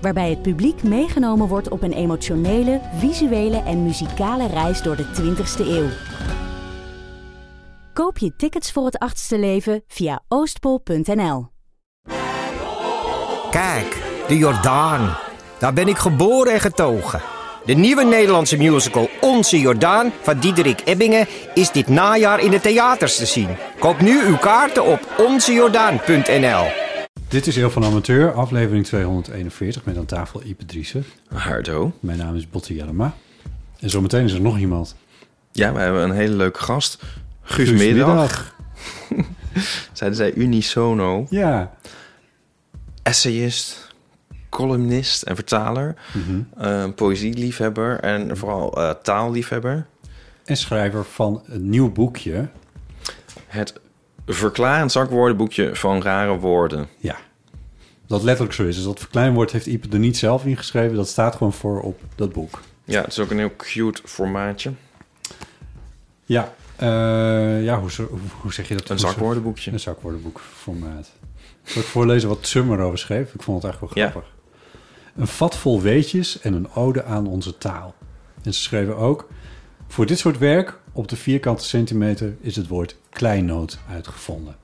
Waarbij het publiek meegenomen wordt op een emotionele, visuele en muzikale reis door de 20ste eeuw. Koop je tickets voor het achtste leven via oostpol.nl. Kijk, de Jordaan. Daar ben ik geboren en getogen. De nieuwe Nederlandse musical Onze Jordaan van Diederik Ebbingen is dit najaar in de theaters te zien. Koop nu uw kaarten op onzejordaan.nl. Dit is Heel van Amateur, aflevering 241 met aan tafel Ipe Driessen. Hardo. Mijn naam is Botte Jellema. En zometeen is er nog iemand. Ja, we hebben een hele leuke gast. Guus, Guus Middag. Zeiden zij unisono. Ja. Essayist, columnist en vertaler. Mhm. eh, poëzieliefhebber en vooral eh, taalliefhebber. En schrijver van een nieuw boekje. Het verklarend zakwoordenboekje van rare woorden. Ja. Dat letterlijk zo is. Dus dat verkleinwoord heeft Ipe er niet zelf ingeschreven. Dat staat gewoon voor op dat boek. Ja, het is ook een heel cute formaatje. Ja. eh, ja, hoe, hoe, zeg je dat? Een zakwoordenboekje. Een zakwoordenboekformaat. Zal ik voorlezen wat Summer erover schreef? Ik vond het echt wel Ja. grappig. Een vat vol weetjes en een ode aan onze taal. En ze schreven ook... Voor dit soort werk, op de vierkante centimeter... is het woord kleinoot uitgevonden.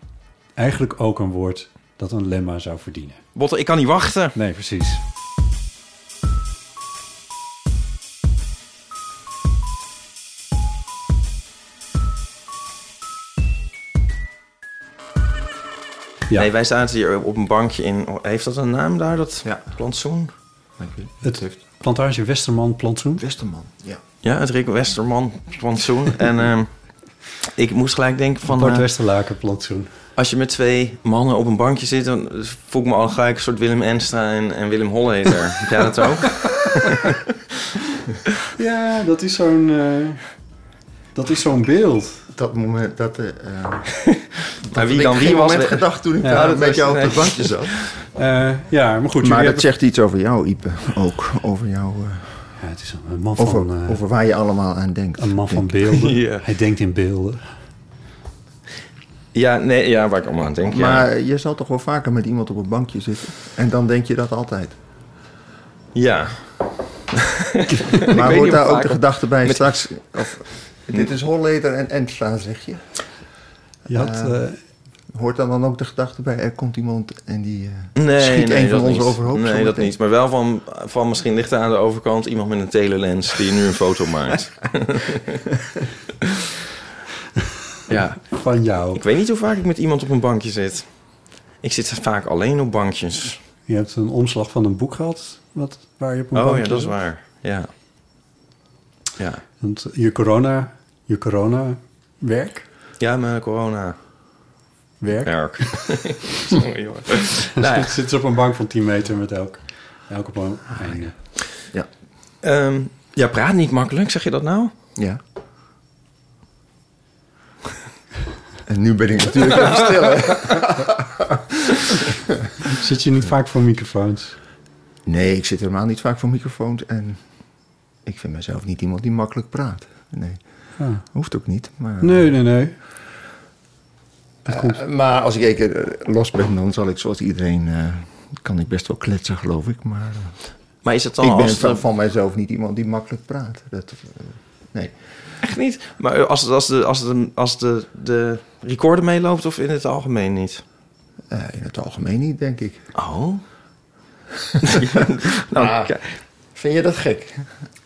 Eigenlijk ook een woord dat een lemma zou verdienen. Botte, ik kan niet wachten. Nee, precies. Ja. Nee, wij staan hier op een bankje in... Heeft dat een naam daar, dat Ja. plantsoen? Het plantage Westerman plantsoen. Westerman, ja. Ja, het Rick Westerman plantsoen. en ehm, ik moest gelijk denken van... Bart eh, Westerlaken plantsoen. Als je met twee mannen op een bankje zit, dan voel ik me al gelijk een soort Willem Enstra en, en Willem Holleder. Heb jij dat ook? Ja, dat is zo'n... eh, dat is zo'n beeld. Dat moment, dat... eh, eh, Maar wie ik dan wie was moment de- gedacht toen ik Ja, daar dat met jou op het bankje zat. Eh, ja, maar goed. maar dat hebben- zegt iets over jou, Ipe. Ook over jou. eh, Ja, het is een man van, over, eh, over waar je allemaal aan denkt. een man van denk beelden. Ja. Hij denkt in beelden. Ja, nee, ja, waar ik allemaal aan denk. Ja. Maar je zal toch wel vaker met iemand op een bankje zitten. En dan denk je dat altijd. ja. Maar hoort niet daar ook de gedachte bij met- straks... Of, dit is Holleder en Enstra, zeg je. Je had, Eh, eh, Hoort dan dan ook de gedachte bij... Er komt iemand en die eh, Nee, schiet nee, een van ons niet. overhoop. Nee, dat niet. Maar wel van, van misschien ligt er aan de overkant iemand met een telelens die nu een foto maakt. ja, van jou. ik weet niet hoe vaak ik met iemand op een bankje zit. Ik zit vaak alleen op bankjes. Je hebt een omslag van een boek gehad. Wat, waar je op een Oh bankje ja, dat is waar. Ja. Ja. Want je corona, je corona werk, Ja, mijn corona werk. werk. Sorry hoor. nou ja, Zit ze op een bank van 10 meter met elk, elk op een einde. ehm, ja, praat niet makkelijk, zeg je dat nou? Ja. En nu ben ik natuurlijk even stil. hè. Zit je niet vaak voor microfoons? Nee, ik zit helemaal niet vaak voor microfoons. En ik vind mezelf niet iemand die makkelijk praat. Nee, Ah. hoeft ook niet. Maar, Nee, nee, nee. Eh, maar als ik een keer eh, los ben, dan zal ik zoals iedereen... eh, kan ik best wel kletsen, geloof ik. Maar Maar is het dan ik ben als van, mijzelf niet iemand die makkelijk praat. Dat, nee. echt niet? Maar als, het- als, de, als, de, als de, de recorder meeloopt of in het algemeen niet? Eh, in het algemeen niet, denk ik. Oh. nou, Ah. Vind je dat gek?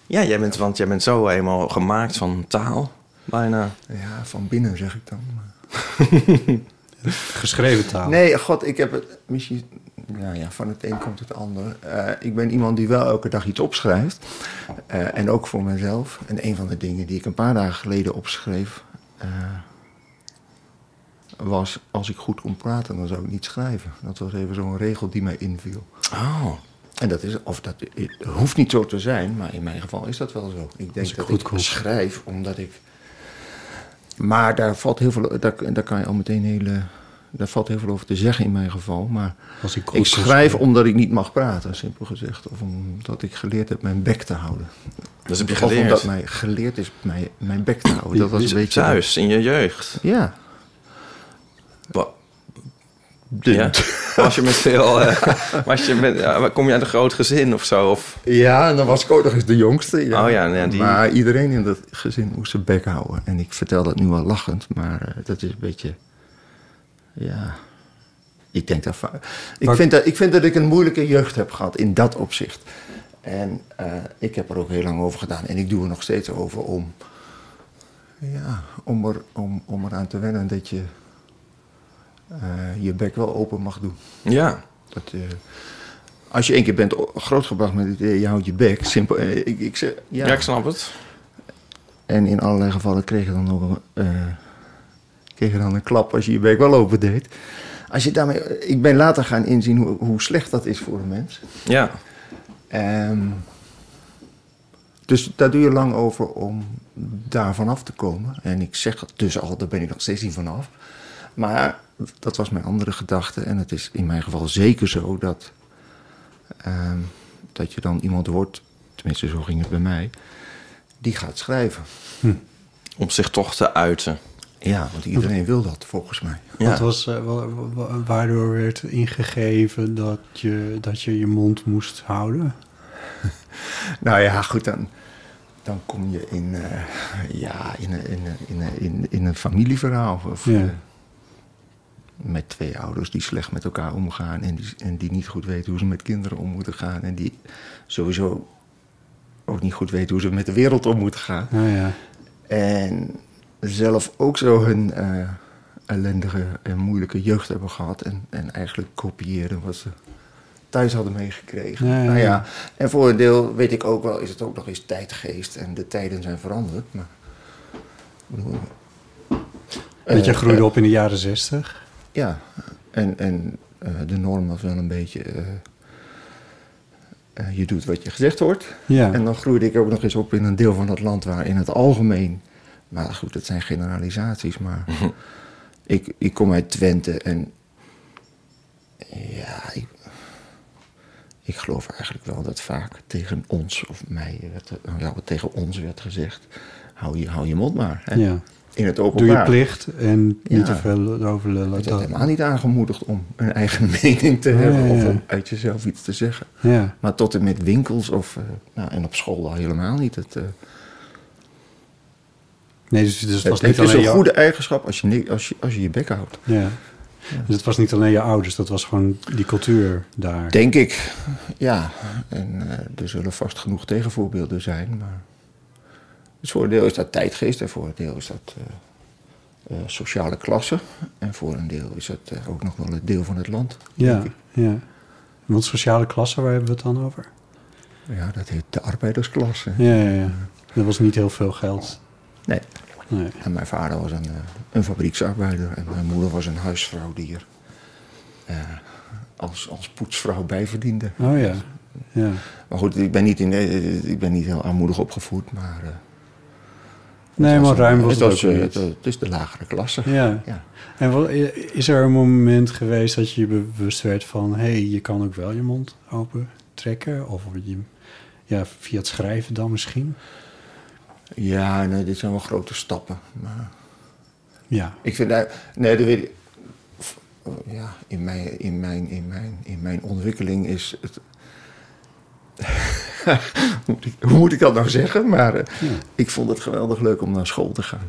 Ja, jij bent, want jij bent zo eenmaal gemaakt van taal. Bijna. Ja, van binnen zeg ik dan. Geschreven taal. Nee, god, ik heb het misschien... Nou ja, van het een komt het ander. Eh, ik ben iemand die wel elke dag iets opschrijft. Eh, en ook voor mezelf. En een van de dingen die ik een paar dagen geleden opschreef... eh, was, als ik goed kon praten, dan zou ik niet schrijven. Dat was even zo'n regel die mij inviel. Oh. En dat, is, of dat het hoeft niet zo te zijn, maar in mijn geval is dat wel zo. Ik denk ik dat ik schrijf omdat ik. Maar daar valt heel veel. Daar, daar kan je al meteen hele. Daar valt heel veel over te zeggen in mijn geval. Maar Als ik ik schrijf omdat ik niet mag praten, simpel gezegd. Of omdat ik geleerd heb mijn bek te houden. Dus heb je Of geleerd. omdat mij geleerd is mijn, mijn bek te houden. Dat was een beetje. Thuis, in je jeugd. Ja. Ja? Was je met veel... eh, was je met, ja, kom je uit een groot gezin of zo? Of, Ja, en dan was ik ook nog eens de jongste. Ja. Oh ja, ja, die- Maar iedereen in dat gezin moest zijn bek houden. En ik vertel dat nu wel lachend, maar eh, dat is een beetje... Ja, ik denk dat... Ik Maar- vind dat, ik vind dat ik een moeilijke jeugd heb gehad in dat opzicht. En eh, ik heb er ook heel lang over gedaan. En ik doe er nog steeds over om... Ja, om, er, om, om eraan te wennen dat je je bek wel open mag doen. ja. Dat, eh, als je één keer bent grootgebracht met het idee, je houdt je bek. Simpel, eh, ik, ik zeg, ja. ja, ik snap het. En in allerlei gevallen kreeg je dan nog een, eh, kreeg je dan een klap als je je bek wel open deed. Als je daarmee, ik ben later gaan inzien hoe, hoe slecht dat is voor een mens. Ja. Ehm, dus daar doe je lang over om daar vanaf te komen. En ik zeg het dus al, daar ben ik nog steeds niet vanaf. Maar dat was mijn andere gedachte. En het is in mijn geval zeker zo dat, ehm, dat je dan iemand wordt, tenminste zo ging het bij mij, die gaat schrijven. Om zich toch te uiten. Ja, want iedereen wil dat volgens mij. Ja. Wat was, eh, wa- wa- waardoor werd ingegeven dat je, dat je je mond moest houden? Nou ja, goed, dan, dan kom je in, eh, ja, in, een- in, een- in, een- in, in een familieverhaal. Of, Ja. Eh, met twee ouders die slecht met elkaar omgaan en die, en die niet goed weten hoe ze met kinderen om moeten gaan. En die sowieso ook niet goed weten hoe ze met de wereld om moeten gaan. Nou ja, En zelf ook zo hun eh, ellendige en moeilijke jeugd hebben gehad. En, en eigenlijk kopiëren wat ze thuis hadden meegekregen. Ja, ja, Nou ja. en voor een deel weet ik ook wel, is het ook nog eens tijdgeest. En de tijden zijn veranderd. Maar, want je eh, groeide eh, op in de jaren zestig. Ja, en, en eh, de norm was wel een beetje... eh, eh, je doet wat je gezegd wordt. Ja. En dan groeide ik ook nog eens op in een deel van het land waar in het algemeen. Maar goed, het zijn generalisaties, maar. ik, ik kom uit Twente en. Ja, ik, ik geloof eigenlijk wel dat vaak tegen ons, of mij, werd, nou ja, tegen ons werd gezegd. Hou je, hou je mond maar. Hè? ja. In het Doe openbaar. je plicht en niet te veel over lullen. Het werd Dat- helemaal niet aangemoedigd om een eigen mening te Ja, hebben ja, of om uit jezelf iets te zeggen. Ja. Maar tot en met winkels of, eh, nou, en op school al helemaal niet. Het, eh, Nee, dus, dus het was het, niet is alleen een je, goede eigenschap als je, als je, als je je bek houdt. Ja. Dus het was niet alleen je ouders, dat was gewoon die cultuur daar. Denk ik, ja. En eh, er zullen vast genoeg tegenvoorbeelden zijn. Maar dus voor een deel is dat tijdgeest en voor een deel is dat eh, eh, sociale klasse. En voor een deel is dat eh, ook nog wel een deel van het land. ja, ja. Want sociale klasse, waar hebben we het dan over? Ja, dat heet de arbeidersklasse. Ja, ja, ja. Er was niet heel veel geld. Nee. Nee. En mijn vader was een, een fabrieksarbeider en mijn moeder was een huisvrouw die er als, als poetsvrouw bij verdiende. Oh ja. Ja. Maar goed, ik ben niet, in, ik ben niet heel armoedig opgevoed, maar... Nee, maar ruim was het ook was, eh, niet. het, is de lagere klasse. Ja. Ja. En wat, is er een moment geweest dat je je bewust werd van... hé, hey, je kan ook wel je mond open trekken? Of je, ja, via het schrijven dan misschien? Ja, nee, dit zijn wel grote stappen. Maar Ja. ik vind... Nee, dat weet ik... Ja, in mijn, in mijn, in mijn, in mijn ontwikkeling is het... hoe, moet ik, dat nou zeggen? Maar eh, Ja. ik vond het geweldig leuk om naar school te gaan.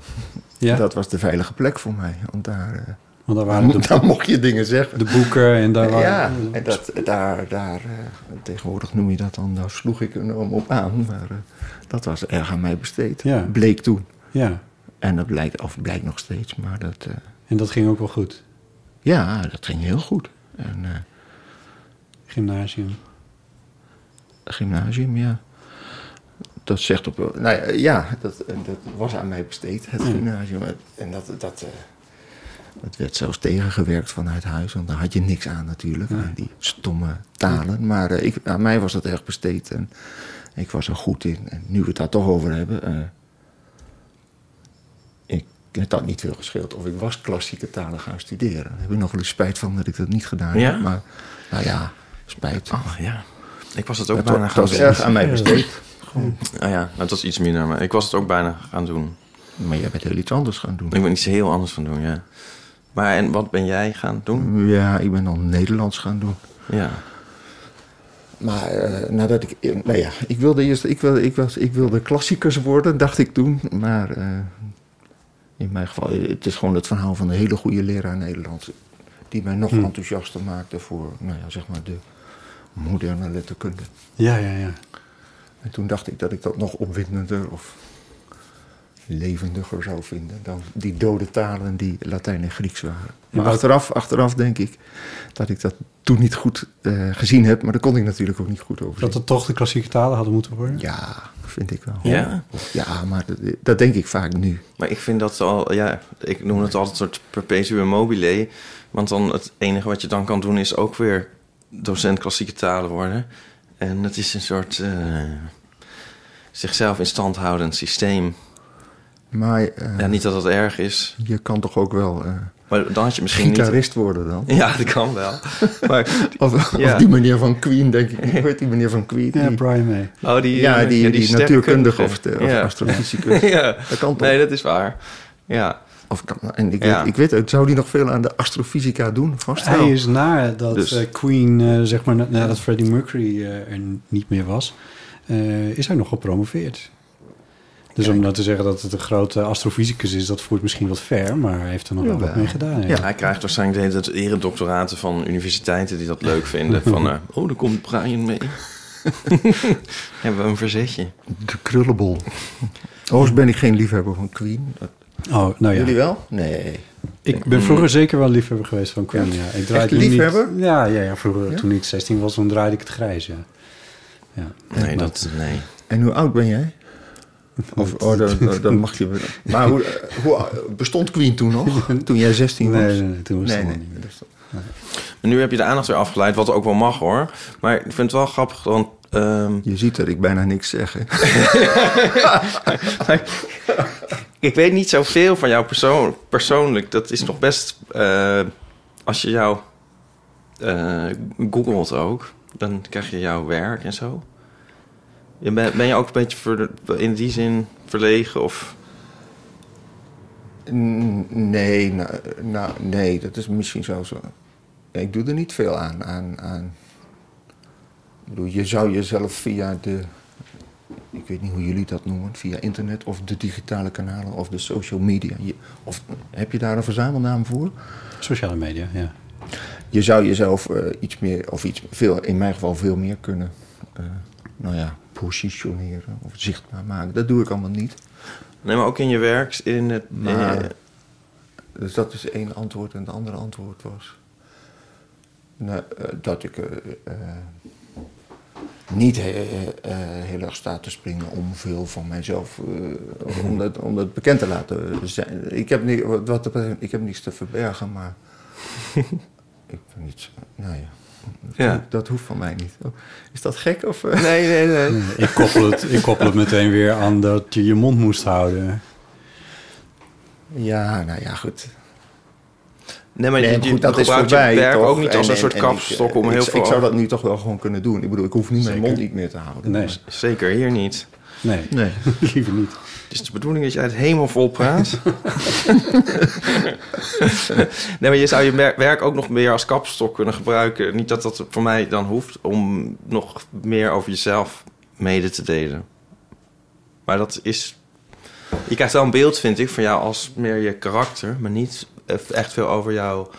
ja? Dat was de veilige plek voor mij. Want daar, eh, Want daar daar, waren mo- de, daar mocht je dingen zeggen. de boeken en daar waren... ja, en dat, daar, daar eh, tegenwoordig noem je dat dan, daar sloeg ik enorm op aan. Maar dat was erg aan mij besteed. Ja. Bleek toen. Ja, En dat blijkt, of blijkt nog steeds, maar dat, en dat ging ook wel goed. ja, dat ging heel goed. En Gymnasium. Gymnasium, ja. Dat zegt op. Nou ja, ja, dat, dat was aan mij besteed, het gymnasium. En dat, dat, eh, Het werd zelfs tegengewerkt vanuit huis, want daar had je niks aan natuurlijk, aan die stomme talen. Maar eh, ik, aan mij was dat erg besteed en ik was er goed in. En nu we het daar toch over hebben, eh, ik, het had niet veel gescheeld of ik was klassieke talen gaan studeren. Daar heb ik nog wel eens spijt van dat ik dat niet gedaan Ja? heb. Maar nou ja, spijt. Oh ja. Ik was het ook bijna was, gaan dat was doen. erg aan mij besteed. Ah ja, nou, dat is iets minder, maar ik was het ook bijna gaan doen. Maar jij bent heel iets anders gaan doen. Ik ben iets heel anders gaan doen, ja. Maar en wat ben jij gaan doen? Ja, ik ben dan Nederlands gaan doen. Ja. Maar eh, nadat ik... eh, Nou ja, ik wilde eerst... Ik wilde, ik, was, ik wilde klassiekers worden, dacht ik toen. Maar eh, in mijn geval... Het is gewoon het verhaal van een hele goede leraar Nederlands. Die mij nog enthousiaster maakte voor, nou ja, zeg maar de moderne letterkunde. Ja, ja, ja. En toen dacht ik dat ik dat nog opwindender of levendiger zou vinden dan die dode talen die Latijn en Grieks waren. Maar achteraf, achteraf denk ik dat ik dat toen niet goed eh, gezien heb, maar daar kon ik natuurlijk ook niet goed over Dat het toch de klassieke talen hadden moeten worden? Ja, vind ik wel. Ja? Ja, maar dat, dat denk ik vaak nu. Maar ik vind dat al, ja, ik noem het altijd een soort perpetuum mobile. Want dan het enige wat je dan kan doen is ook weer docent klassieke talen worden. En het is een soort eh, zichzelf in stand houdend systeem. Maar eh, Ja, niet dat dat erg is. je kan toch ook wel eh Maar dan had je misschien niet... gitarist worden dan? Ja, dat kan wel. Maar, Of, Ja. of die meneer van Queen, denk ik. Hoe heet die meneer van Queen? Ja, Die- Brian May. oh, die, ja, die, die, natuurkundige of, de, of ja. astrofysicus. ja. Dat kan toch? Nee, dat is waar. Ja. Of kan, en ik, Ja. weet, ik weet ook, zou die nog veel aan de astrofysica doen? Vast wel. Hij is nadat Dus- eh, Queen, eh, zeg maar, na- nadat Freddie Mercury eh, er niet meer was, eh, is hij nog gepromoveerd. Dus om nou te zeggen dat het een grote astrofysicus is, dat voert misschien wat ver, maar hij heeft er nog wel wat mee gedaan. Ja. Ja. Hij krijgt waarschijnlijk de hele tijd eredoctoraten van universiteiten die dat leuk vinden. Van, eh, oh, daar komt Brian mee. Hebben we een verzetje. De krullenbol. Overigens ben ik geen liefhebber van Queen. Dat- Oh, nou Jullie ja. wel? Nee. Ik ben vroeger zeker wel liefhebber geweest van Queen. Ja. Ik draaide Echt liefhebber? Niet, ja, ja, ja, vroeger Ja? toen ik 16 was, dan draaide ik het grijs. Ja. Ja. Nee, dat, nee. En hoe oud ben jij? Of, oh, dan, mag je... Maar hoe, eh, hoe bestond Queen toen nog? Toen jij 16 was? Nee, nee, nee, toen was nee, het nee. nog niet. En nu heb je de aandacht weer afgeleid, wat ook wel mag hoor. Maar ik vind het wel grappig, want... ehm, Je ziet dat ik bijna niks zeg. ik weet niet zoveel van jou persoon, persoonlijk. Dat is nog best... eh, als je jou eh, googelt ook, dan krijg je jouw werk en zo. Ben, ben je ook een beetje in die zin verlegen of... Nee, nou, nee, dat is misschien zo. Ik doe er niet veel aan. aan, aan. Je zou jezelf via de, ik weet niet hoe jullie dat noemen, via internet of de digitale kanalen of de social media. Je, of heb je daar een verzamelnaam voor? Sociale media, ja. Je zou jezelf eh, iets meer, of iets veel, in mijn geval veel meer kunnen, eh, nou ja, positioneren of zichtbaar maken. Dat doe ik allemaal niet. Nee, maar ook in je werk, in het... Maar- eh, Dus dat is één antwoord. En het andere antwoord was... nou, dat ik niet he- eh, heel erg sta te springen om veel van mijzelf... eh, om, dat, om dat bekend te laten zijn. Ik heb, niet, wat, ik heb niets te verbergen, maar... ik ben niet... zo- Nou ja, Ja. Dat, hoeft van mij niet. Oh, Is dat gek? Of, eh? nee, nee, nee. Nee, Ik koppel, het, ik koppel het meteen weer aan dat je je mond moest houden. Ja, nou ja, goed. Nee, maar Nee, je, maar goed, dat is voorbij, je werk toch? ook niet als En- een soort kapstok ik, om eh, heel ik, veel... Ik zou dat nu toch wel gewoon kunnen doen. Ik bedoel, ik hoef niet mijn mond niet meer te houden. Nee, Zeker, hier niet. nee, Nee. liever niet. Het is de bedoeling dat je uit hemel vol praat. nee, maar je zou je werk ook nog meer als kapstok kunnen gebruiken. Niet dat dat voor mij dan hoeft om nog meer over jezelf mede te delen. Maar dat is... Je krijgt wel een beeld, vind ik, van jou als meer je karakter... maar niet echt veel over jouw...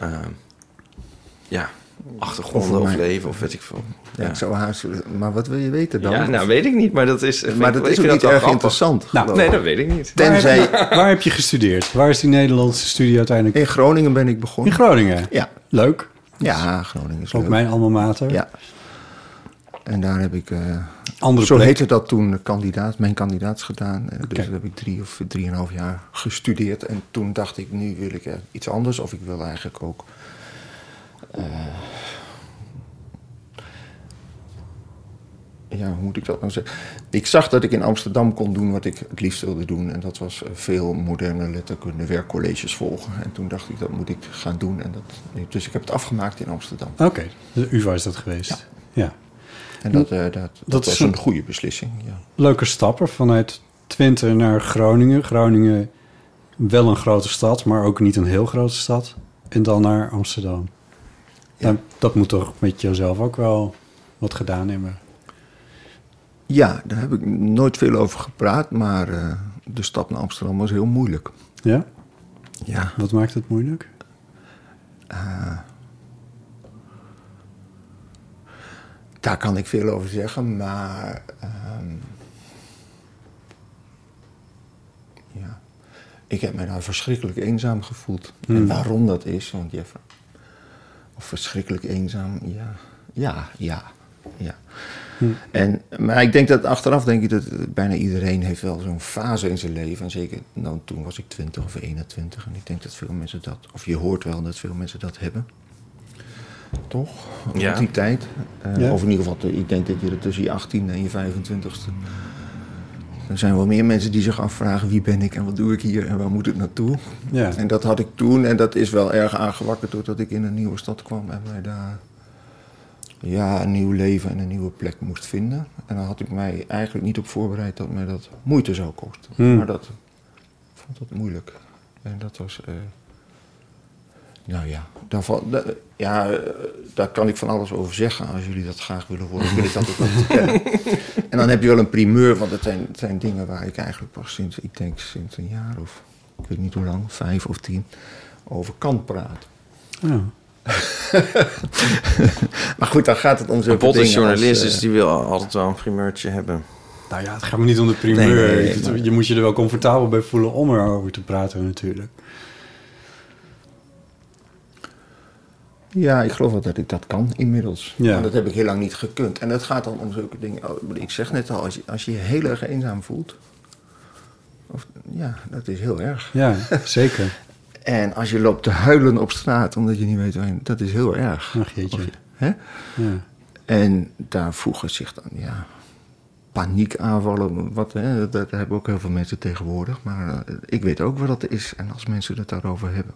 eh, ja, achtergronden Over of mijn- leven of weet ik veel. Ja, Ja, ik zou haast willen- Maar wat wil je weten dan? ja nou weet ik niet, maar dat is... maar dat ik is ook niet wel erg grappig. interessant. Nou, Nee, dat weet ik niet. Tenzij... Waar heb je gestudeerd? Waar is die Nederlandse studie uiteindelijk? In Groningen ben ik In begonnen. Groningen. Ja. Leuk. Ja, Groningen is Ook leuk. mijn alma mater. Ja. En daar heb ik, eh, Andere zo plek. heette dat toen, kandidaat, mijn kandidaats gedaan. Eh, Dus dat heb ik drie of drieënhalf jaar gestudeerd. En toen dacht ik, nu wil ik iets anders. Of ik wil eigenlijk ook... eh, ja, hoe moet ik dat nou zeggen? Ik zag dat ik in Amsterdam kon doen wat ik het liefst wilde doen. En dat was veel moderne letterkunde werkcolleges volgen. En toen dacht ik, dat moet ik gaan doen. En dat, dus ik heb het afgemaakt in Amsterdam. Oké, de UvA is dat geweest. Ja. En dat, eh, dat, dat, was een- een goede beslissing, ja. Leuke stappen vanuit Twente naar Groningen. Groningen wel een grote stad, maar ook niet een heel grote stad. En dan naar Amsterdam. Ja. Nou, dat moet toch met jezelf ook wel wat gedaan hebben. Ja, daar heb ik nooit veel over gepraat, maar eh, de stap naar Amsterdam was heel moeilijk. Ja? Ja. Wat maakt het moeilijk? Daar kan ik veel over zeggen, maar. ehm, ja. Ik heb mij daar verschrikkelijk eenzaam gevoeld. En waarom dat is, want je. Of verschrikkelijk eenzaam, ja. Ja, ja, ja. En, maar ik denk dat achteraf denk ik dat bijna iedereen heeft wel zo'n fase in zijn leven. En zeker, nou, toen was ik 20 of 21. En ik denk dat veel mensen dat, of je hoort wel dat veel mensen dat hebben. Toch? Ja. Op die tijd. Eh, Ja. Of in ieder geval, ik denk dat je er tussen je 18 en je 25ste. Er zijn wel meer mensen die zich afvragen wie ben ik en wat doe ik hier en waar moet het naartoe. Ja. En dat had ik toen en dat is wel erg aangewakkerd doordat ik in een nieuwe stad kwam en mij daar ja, een nieuw leven en een nieuwe plek moest vinden. En dan had ik mij eigenlijk niet op voorbereid dat mij dat moeite zou kosten. Hmm. Maar dat ik vond dat moeilijk. En dat was. eh, nou ja, da- ja, eh, daar kan ik van alles over zeggen. Als jullie dat graag willen horen, wil ik dat ook wel vertellen. En dan heb je wel een primeur, want het zijn, het zijn dingen waar ik eigenlijk pas sinds, ik denk sinds een jaar of ik weet niet hoe lang, vijf of tien, over kan praten. Ja. Maar goed, dan gaat het om is dingen als, journalist, eh, dus die wil altijd wel een primeurtje hebben. Nou ja, het gaat me niet om de primeur. Nee, nee, nee, Het- maar- Je moet je er wel comfortabel bij voelen om erover te praten natuurlijk. Ja, ik geloof wel dat ik dat kan inmiddels. Ja. Maar dat heb ik heel lang niet gekund. En het gaat dan om zulke dingen. oh, Ik zeg net al, als je als je, je heel erg eenzaam voelt. Of, ja, dat is heel erg. Ja, zeker. En als je loopt te huilen op straat omdat je niet weet waar je... Dat is heel erg. Ach jeetje. Je- hè? Ja. En daar voegen zich dan, ja, paniekaanvallen. Wat, hè, dat hebben ook heel veel mensen tegenwoordig. Maar eh, ik weet ook wat dat is. En als mensen het daarover hebben.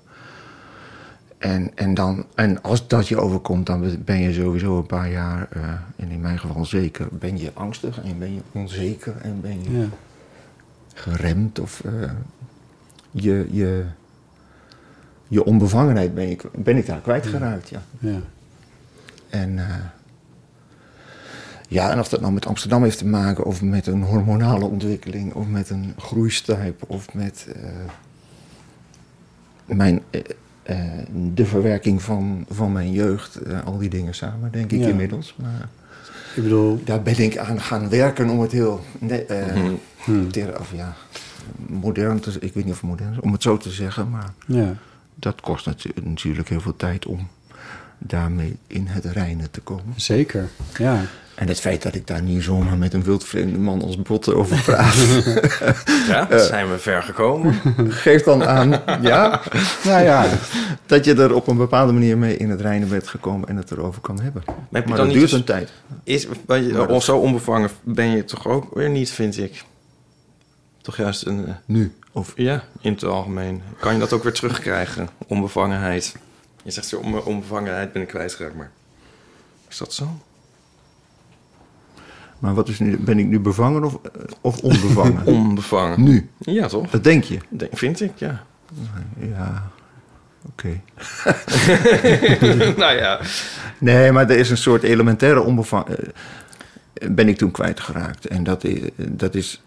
En, en, dan, en als dat je overkomt, dan ben je sowieso een paar jaar, eh, en in mijn geval zeker, ben je angstig en ben je onzeker en ben je Ja. geremd of eh, je, je, je onbevangenheid ben, ik ben ik daar kwijtgeraakt, ja. Ja. En eh, ja, en of dat nou met Amsterdam heeft te maken, of met een hormonale ontwikkeling, of met een groeistijp, of met mijn, de verwerking van, van mijn jeugd, eh, al die dingen samen, denk ik Ja. inmiddels. Maar Ik bedoel, daar ben ik aan gaan werken om het heel ne- eh, Mhm. hmm, ter- of ja, modern te ik weet niet of modern is, om het zo te zeggen, maar ja. dat kost natu- natuurlijk heel veel tijd om daarmee in het reinen te komen. Zeker. Ja. En het feit dat ik daar niet zomaar met een wildvreemde man als Botte over praat, Ja, Eh. zijn we ver gekomen. geeft dan aan ja, Nou ja, dat je er op een bepaalde manier mee in het reinen bent gekomen en het erover kan hebben. heb Maar dan dat niet duurt dus- een tijd. Is, want je, of zo onbevangen ben je toch ook weer niet, vind ik. Toch juist een... eh, Nu. Of, Ja, in het algemeen. Kan je dat ook weer terugkrijgen? Onbevangenheid. Je zegt zo, onbe- onbevangenheid ben ik kwijtgeraakt, maar... Is dat zo? Maar wat is nu, ben ik nu bevangen of, eh, of onbevangen? Onbevangen. nu. Ja, toch? Dat denk je. Denk- Vind ik, ja. Ja, oké. nou ja. Nee, maar er is een soort elementaire onbevangen. ben ik toen kwijtgeraakt. En dat is, dat is.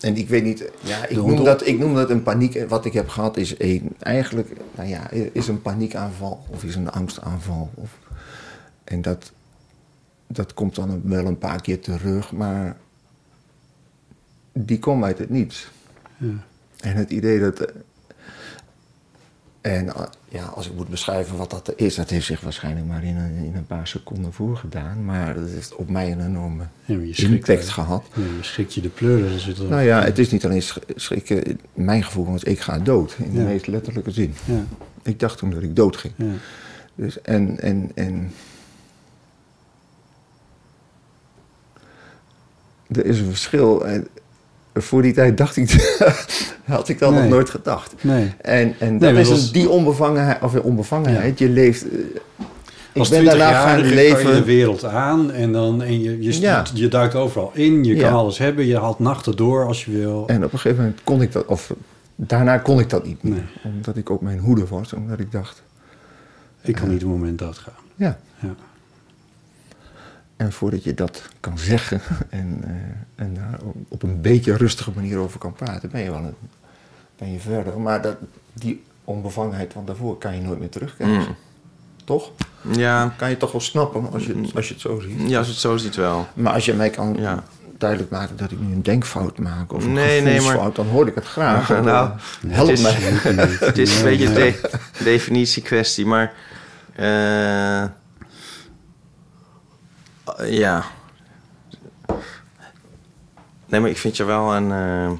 En ik weet niet. Ja, ik, noem dat, ik noem dat een paniek. Wat ik heb gehad is een, eigenlijk. Nou ja, is een paniekaanval. Of is een angstaanval. Of, en dat. Dat komt dan wel een paar keer terug. Maar. Die komt uit het niets. Ja. En het idee dat. En eh, ja, als ik moet beschrijven wat dat is, dat heeft zich waarschijnlijk maar in een, in een paar seconden voorgedaan. Maar dat heeft op mij een enorme Ja, impact eh, gehad. ja, je schrikt je de pleuren. Er- Nou ja, het is niet alleen sch- schrikken. Mijn gevoel was, ik ga dood. In de meest letterlijke zin. ja, Ik dacht toen dat ik dood ging. ja. Dus, en, en, en... Er is een verschil. En voor die tijd dacht ik... had ik dat Nee. nog nooit gedacht. Nee. En, en dat is die onbevangenheid, of onbevangenheid. Je leeft... eh, ik Als ben daarna gaan 20-jarige kan je de leven... wereld aan en, dan, en je, je, Ja. je duikt overal in. Je Ja. kan alles hebben. Je haalt nachten door als je wil. En op een gegeven moment kon ik dat... Of daarna kon ik dat niet meer. Omdat ik op mijn hoede was. Omdat ik dacht... Ik kan niet een moment doodgaan. Ja, Ja. En voordat je dat kan zeggen en, eh, en daar op een beetje rustige manier over kan praten, ben je wel een, ben je verder. Maar dat, die onbevangenheid van daarvoor kan je nooit meer terugkrijgen. Mm. Toch? Ja, Kan je toch wel snappen als je, het- als je het zo ziet. ja, als je het zo ziet wel. Maar als je mij kan Ja. duidelijk maken dat ik nu een denkfout maak of een Nee, nee, maar- gevoelsfout, dan hoor ik het graag. Nou, Nou, help het is- mij. Het is een beetje een de- definitie kwestie, maar... eh, ja. Nee, maar ik vind je wel een... eh,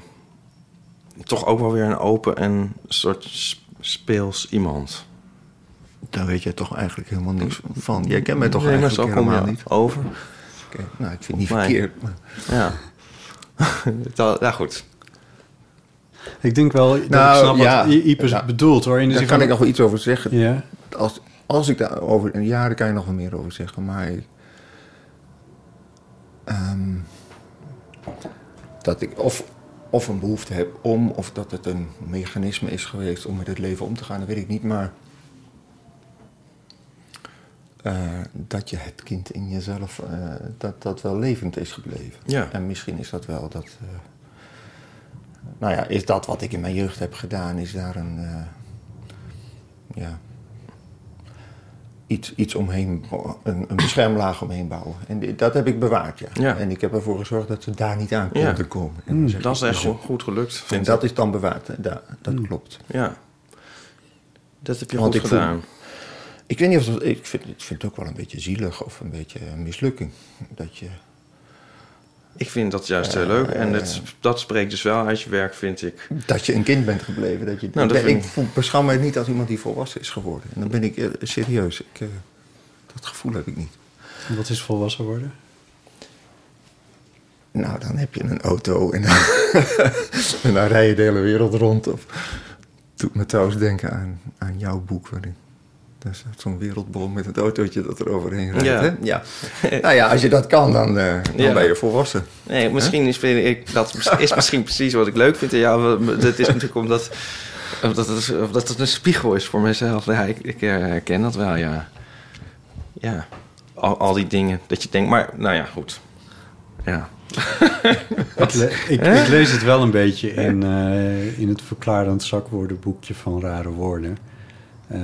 toch ook wel weer een open en soort speels iemand. Daar weet jij toch eigenlijk helemaal niks van. Jij kent mij toch Nee, maar eigenlijk zo kom helemaal je niet. over. Oké, Nou, ik vind het niet verkeerd. Maar... Ja. Dat- ja, goed. Ik denk wel dat Nou, ik snap ja. wat I- Ipes Ja. bedoelt hoor. In de Daar kan van- ik nog wel iets over zeggen. Ja, als, als ik daar over een jaar, daar kan je nog wel meer over zeggen. Maar ehm, dat ik of, of een behoefte heb om, of dat het een mechanisme is geweest om met het leven om te gaan, dat weet ik niet. Maar eh, dat je het kind in jezelf, eh, dat dat wel levend is gebleven. Ja. En misschien is dat wel dat. eh, nou ja, is dat wat ik in mijn jeugd heb gedaan, is daar een. ja, iets, iets omheen, een, een beschermlaag omheen bouwen. En dat heb ik bewaard, ja. Ja. En ik heb ervoor gezorgd dat ze daar niet aan Ja. konden komen. Zeg Dat ik, is echt zo. goed, gelukt, En vind dat ik. is dan bewaard, hè. Da- dat klopt. Ja. Dat heb je Want goed ik voel- gedaan. Ik weet niet of dat, ik vind, ik vind het ook wel een beetje zielig of een beetje een mislukking. Dat je, Ik vind dat juist heel leuk. En dat, dat spreekt dus wel uit je werk, vind ik. dat je een kind bent gebleven. Dat je, Nou, dat ik, vind ik voel, beschouw mij niet als iemand die volwassen is geworden. En dan ben ik eh, serieus. Ik, eh, dat gevoel heb ik niet. wat is volwassen worden? Nou, dan heb je een auto en dan, en dan rij je de hele wereld rond. Of, doet me trouwens denken aan, aan jouw boek. Waarin, daar staat zo'n wereldbol met het autootje dat er overheen rijdt. Ja. Hè? Ja. nou ja, als je dat kan, dan, eh, dan Ja. ben je volwassen. Nee, misschien is, vind ik, dat is misschien precies wat ik leuk vind. Ja, dat is natuurlijk omdat, omdat, het, omdat het een spiegel is voor mezelf. Ja, ik, ik herken dat wel, ja. Ja, al, al die dingen dat je denkt. Maar, nou ja, goed. Ja. Ik, le- ik, ik lees het wel een beetje in, eh, in het verklarend zakwoordenboekje van rare woorden. Eh,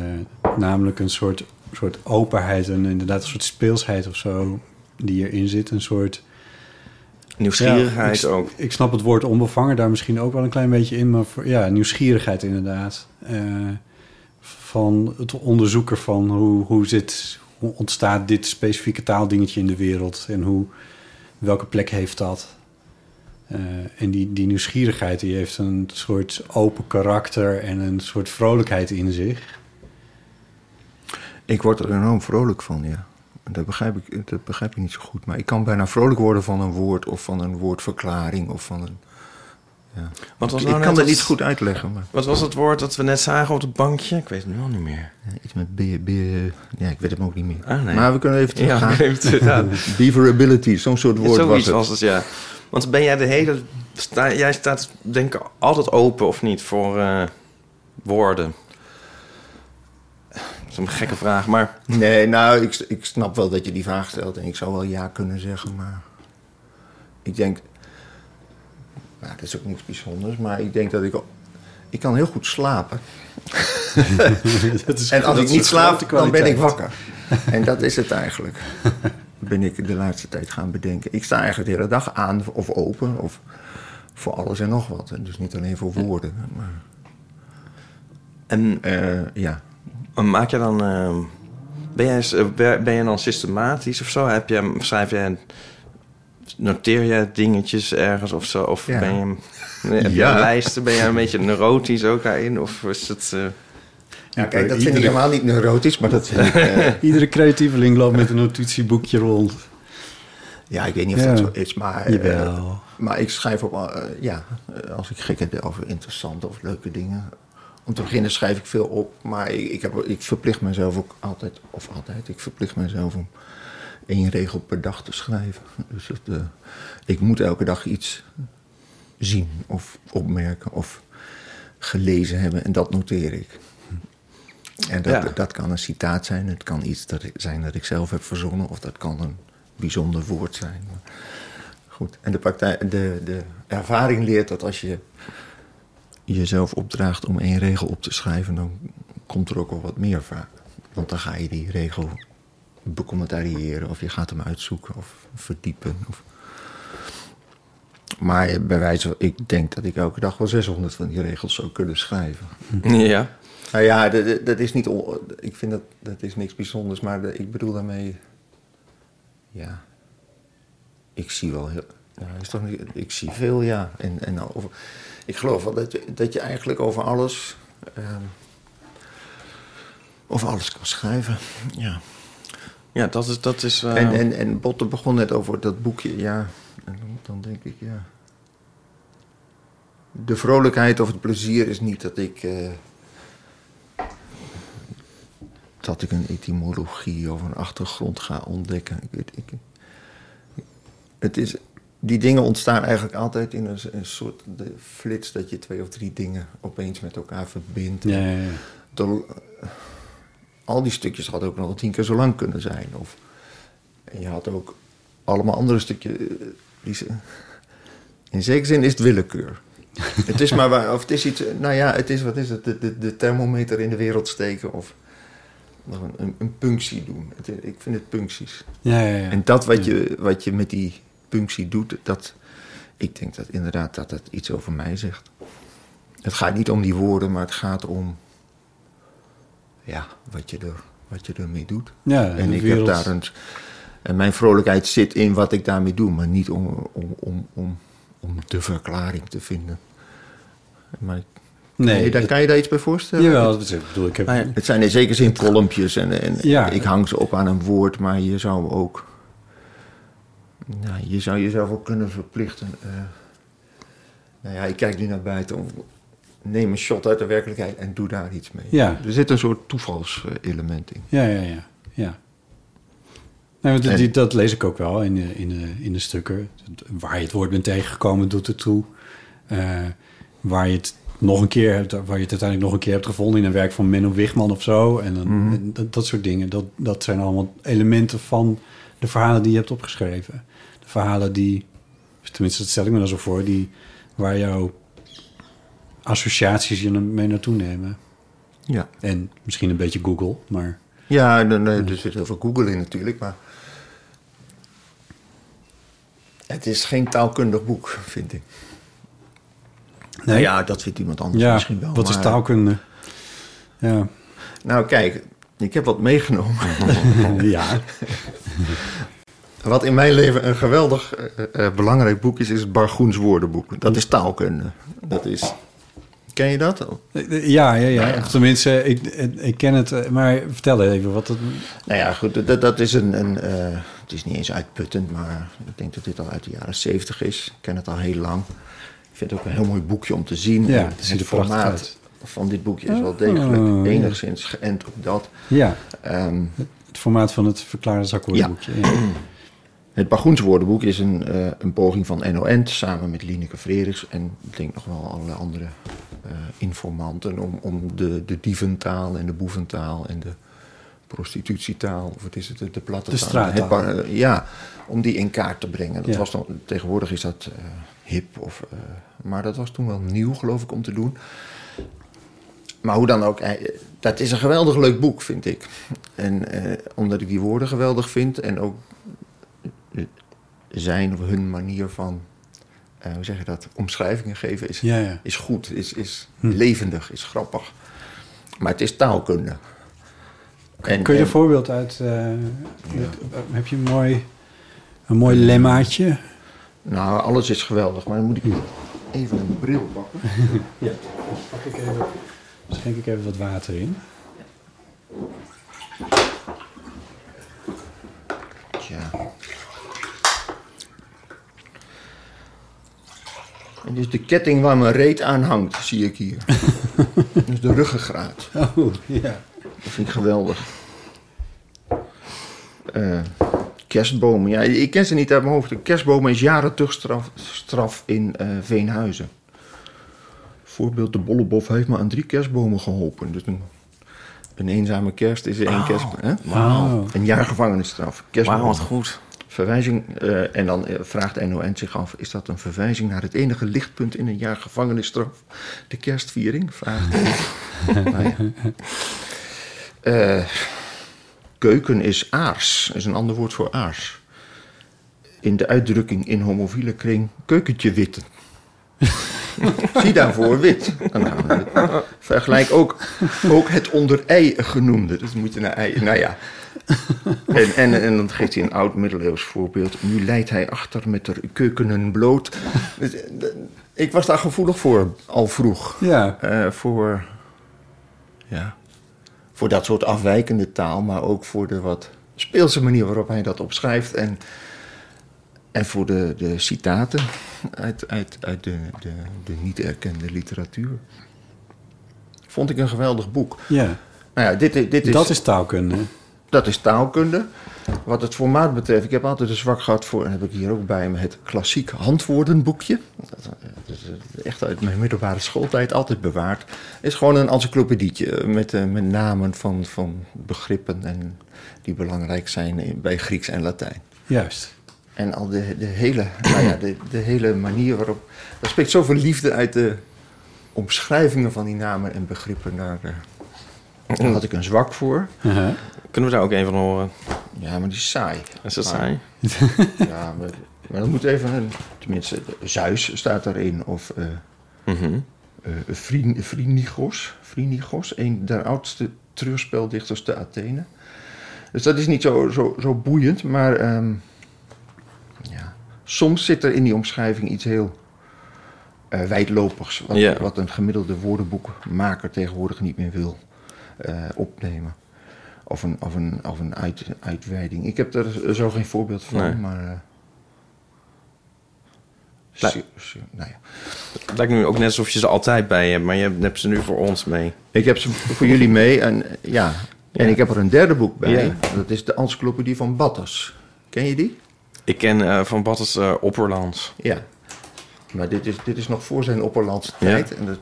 namelijk een soort, soort openheid en inderdaad een soort speelsheid of zo die erin zit. Een soort Nieuwsgierigheid Ja, ik, ook. Ik snap het woord onbevangen daar misschien ook wel een klein beetje in, maar voor, ja, nieuwsgierigheid inderdaad. Eh, van het onderzoeken van hoe, hoe, zit, hoe ontstaat dit specifieke taaldingetje in de wereld en hoe, welke plek heeft dat. Eh, en die, die nieuwsgierigheid die heeft een soort open karakter en een soort vrolijkheid in zich. Ik word er enorm vrolijk van, ja. Dat begrijp, ik, dat begrijp ik niet zo goed. Maar ik kan bijna vrolijk worden van een woord of van een woordverklaring of van een... Ja. Wat was ik nou kan het niet het- goed uitleggen, maar... Wat was het woord dat we net zagen op het bankje? Ik weet het nu al niet meer. Ja, iets met B, B, ja, ik weet hem ook niet meer. Ah, nee. Maar we kunnen even teruggaan. Ja. Beaverability, zo'n soort woord Zoiets was het. was het, ja. Want ben jij de hele... Sta, jij staat, denk ik, altijd open of niet voor eh, woorden? Een gekke vraag, maar... Nee, nou, ik, ik snap wel dat je die vraag stelt en ik zou wel ja kunnen zeggen, maar ik denk, nou, dat is ook niks bijzonders, maar ik denk dat ik, ik kan heel goed slapen. Dat is- En als ik niet slaap, dan ben ik wakker. En dat is het eigenlijk. Ben ik de laatste tijd gaan bedenken. Ik sta eigenlijk de hele dag aan of open of voor alles en nog wat. En dus niet alleen voor woorden. Maar En Eh, ja. Maak je dan... eh, ben, jij, eh, ben je dan systematisch of zo? Heb je, schrijf je... Noteer je dingetjes ergens of zo? Of Ja. ben je... Heb je Ja. lijsten? Ben je een beetje neurotisch ook daarin? Of is het... eh, ja, kijk, dat vind ik helemaal niet neurotisch, maar dat vind ik... eh, Iedere creatieveling loopt met een notitieboekje rond. ja, ik weet niet of Ja. dat zo is, maar... eh, Jawel. maar ik schrijf op... eh, ja, eh, als ik gek heb over interessante of leuke dingen... Om te beginnen schrijf ik veel op, maar ik, ik, heb, ik verplicht mezelf ook altijd... Of altijd, ik verplicht mezelf om één regel per dag te schrijven. Dus het, eh, ik moet elke dag iets zien of opmerken of gelezen hebben en dat noteer ik. En dat, Ja. dat kan een citaat zijn, het kan iets dat ik, zijn dat ik zelf heb verzonnen of dat kan een bijzonder woord zijn. Maar goed, en de, praktijk, de, de ervaring leert dat als je jezelf opdraagt om één regel op te schrijven, dan komt er ook wel wat meer vaak. Want dan ga je die regel becommentariëren of je gaat hem uitzoeken of verdiepen. Of... Maar bij wijze van, ik denk dat ik elke dag wel 600 van die regels zou kunnen schrijven. ja. Nou ja, dat, dat- dat is niet. on- Ik vind dat dat is niks bijzonders, maar de- ik bedoel daarmee. Ja. Ik zie wel heel. Ja, is toch niet, ik zie veel, ja. En, en over, ik geloof wel dat je, dat je eigenlijk over alles. ehm, over alles kan schrijven. Ja. Ja, dat is... Dat is eh, En, en, en Botte begon net over dat boekje, ja. En dan, dan denk ik, ja. De vrolijkheid of het plezier is niet dat ik. eh, dat ik een etymologie of een achtergrond ga ontdekken. Ik weet, ik, het is, die dingen ontstaan eigenlijk altijd in een, een soort de flits dat je twee of drie dingen opeens met elkaar verbindt. Ja, ja, ja. De- al die stukjes hadden ook nog tien keer zo lang kunnen zijn. Of, en je had ook allemaal andere stukjes. eh, die ze- in zekere zin is het willekeur. het is maar waar, of het is iets, eh, nou ja, het is, wat is het, de, de, de thermometer in de wereld steken of een, een, een punctie doen. Het, ik vind het puncties. ja, ja, ja. En dat wat je, wat je met die punctie doet, dat, ik denk dat inderdaad dat het iets over mij zegt. Het gaat niet om die woorden, maar het gaat om ja, wat, je er, wat je ermee doet. Ja, en ik wereld- heb daar een. En mijn vrolijkheid zit in wat ik daarmee doe, maar niet om, om, om, om, om de verklaring te vinden. Maar kan, Nee, dat- kan je daar iets bij voorstellen? Jawel, dat bedoel, ik heb... Ja, Het zijn in zekere zin kolompjes en, en Ja. ik hang ze op aan een woord, maar je zou ook. Nou, je zou jezelf ook kunnen verplichten. eh, nou ja, ik kijk nu naar buiten. Neem een shot uit de werkelijkheid en doe daar iets mee. Ja. Er zit een soort toevalselement in. Ja, ja, ja. ja. Nee, want die, En- die- dat lees ik ook wel in de, in de, in de stukken. Waar je het woord bent tegengekomen, doet het toe. Eh, waar je het nog een keer hebt, waar je het uiteindelijk nog een keer hebt gevonden in een werk van Menno Wigman of zo. En, dan, en dat, dat soort dingen. Dat, dat zijn allemaal elementen van de verhalen die je hebt opgeschreven. De verhalen die, tenminste dat stel ik me dan zo voor, die, waar jouw associaties je mee naartoe nemen. Ja. En misschien een beetje Google, maar... Ja, eh, er zit heel veel Google in natuurlijk, maar. Het is geen taalkundig boek, vind ik. Nou ja, dat vindt iemand anders Ja, misschien wel. wat is taalkunde? Ja. Nou, kijk, ik heb wat meegenomen. ja. Wat in mijn leven een geweldig eh, eh, belangrijk boek is, is het Bargoens woordenboek. Dat is taalkunde. Dat is. Ken je dat? Ja, ja, ja. Tenminste, ik, ik ken het. eh, Maar vertel even wat het... Nou ja, goed, dat, dat is een. een eh, het is niet eens uitputtend, maar ik denk dat dit al uit de jaren zeventig is. Ik ken het al heel lang. Ik vind het ook een heel mooi boekje om te zien. Ja, En het ziet er prachtig formaat uit. Van dit boekje is wel Oh, degelijk ja. enigszins geënt op dat. Ja, Ehm, het formaat van het verklaarde zakwoordenboekje. Ja. Het Bagoens woordenboek is een, eh, een poging van NON samen met Lineke Frederiks en ik denk nog wel allerlei andere eh, informanten om, om de, de dieventaal en de boeventaal en de prostitutietaal, of wat is het, de, de platte De straattaal. het eh, ja, om die in kaart te brengen. Dat Ja. was dan, tegenwoordig is dat hip, of, maar dat was toen wel nieuw geloof ik om te doen. Maar hoe dan ook, eh, dat is een geweldig leuk boek, vind ik. En eh, omdat ik die woorden geweldig vind en ook zijn of hun manier van, eh, hoe zeg je dat, omschrijvingen geven is, Ja, ja. is goed, is, is Hm. levendig, is grappig. Maar het is taalkunde. En- Kun je en- een voorbeeld uit... eh, Heb je een mooi, een mooi lemmaatje? Nou, alles is geweldig, maar dan moet ik even een bril pakken. Ja. Pak ik even, schenk ik even wat water in. Tja. Dit is de ketting waar mijn reet aan hangt, zie ik hier. Dat is de ruggengraat. Oh, ja. Dat vind ik geweldig. Eh, kerstbomen. Ja, ik ken ze niet uit mijn hoofd. De kerstbomen is jaren terugstraf straf in eh, Veenhuizen. Voorbeeld, de Bollebof heeft me aan drie kerstbomen geholpen. Dus een, een eenzame kerst is er één kerst. Hè? Een jaar gevangenisstraf. Kerstbomen. Wat goed. Verwijzing, eh, en dan eh, vraagt NON zich af: is dat een verwijzing naar het enige lichtpunt in een jaar gevangenisstraf? De kerstviering? Vraagt nou ja. Eh, keuken is aars, is een ander woord voor aars. In de uitdrukking in homofiele kring: keukentje witten. Zie daarvoor wit. Vergelijk ook, ook het onder ei genoemde. Dus moet je naar ei. Nou ja. En, en, en dan geeft hij een oud middeleeuws voorbeeld. Nu leidt hij achter met de keukenen bloot. Dus, eh, Ik was daar gevoelig voor, al vroeg. Ja. Eh, voor, ja, voor dat soort afwijkende taal, maar ook voor de wat speelse manier waarop hij dat opschrijft. En, en voor de, de citaten uit, uit, uit de, de, de niet erkende literatuur. Vond ik een geweldig boek. ja. Nou ja, dit, dit is, Dat is taalkunde. dat is taalkunde. Wat het formaat betreft, ik heb altijd een zwak gehad voor, en heb ik hier ook bij me, het klassiek handwoordenboekje. Dat dat is echt uit mijn middelbare schooltijd altijd bewaard. is gewoon een encyclopedietje met, eh, met namen van, van begrippen en die belangrijk zijn bij Grieks en Latijn. Juist. En al de, de, hele, nou ja, de, de hele manier waarop. Er spreekt zoveel liefde uit de omschrijvingen van die namen en begrippen. Daar, eh, daar had ik een zwak voor. Uh-huh. Kunnen we daar ook een van horen? Ja, maar die is saai. Is dat Maar- saai? Ja, maar, maar dat moet even een. Tenminste, Zeus staat daarin. Of eh Mhm. eh, Phrynichos. Phrynichos, een der oudste treurspeldichters te Athene. Dus dat is niet zo, zo, zo boeiend, maar ehm. Soms zit er in die omschrijving iets heel eh, wijdlopigs. Wat, wat een gemiddelde woordenboekmaker tegenwoordig niet meer wil eh, opnemen. Of een, of een, of een uit, uitweiding. Ik heb er zo geen voorbeeld van, Nee. maar. zo- nou ja. Het lijkt nu ook net alsof je ze altijd bij hebt, maar je hebt ze nu voor ons mee. Ik heb ze voor jullie mee en ja. En Ja. ik heb er een derde boek bij. Ja. Dat is de encyclopedie van Batters. Ken je die? Ik ken eh, van Battes eh Opperlands. Ja. Maar dit is, dit is nog voor zijn Opperlandse Ja. tijd. En, dat,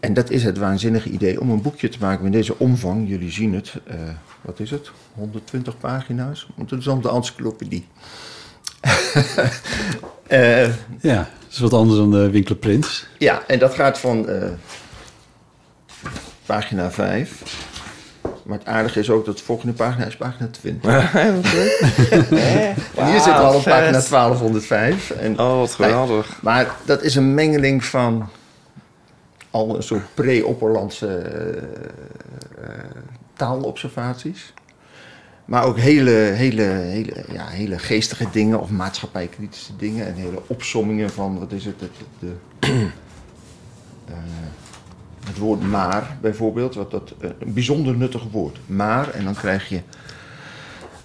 en dat is het waanzinnige idee om een boekje te maken met deze omvang. Jullie zien het. eh, wat is het? 120 pagina's. Want dat is dan de encyclopedie. Eh, Ja, dat is wat anders dan de Winkler Prins. Ja, en dat gaat van eh, pagina 5. Maar het aardige is ook dat de volgende pagina is pagina 20. En hier zitten we al op pagina 1205. En, Oh, wat geweldig. maar dat is een mengeling van al een soort pre-Opperlandse eh, eh, taalobservaties. Maar ook hele, hele, hele, ja, hele geestige dingen of maatschappijkritische dingen. En hele opsommingen van, wat is het, het, de, eh, het woord maar bijvoorbeeld. Wat dat, eh, een bijzonder nuttig woord. Maar, en dan krijg je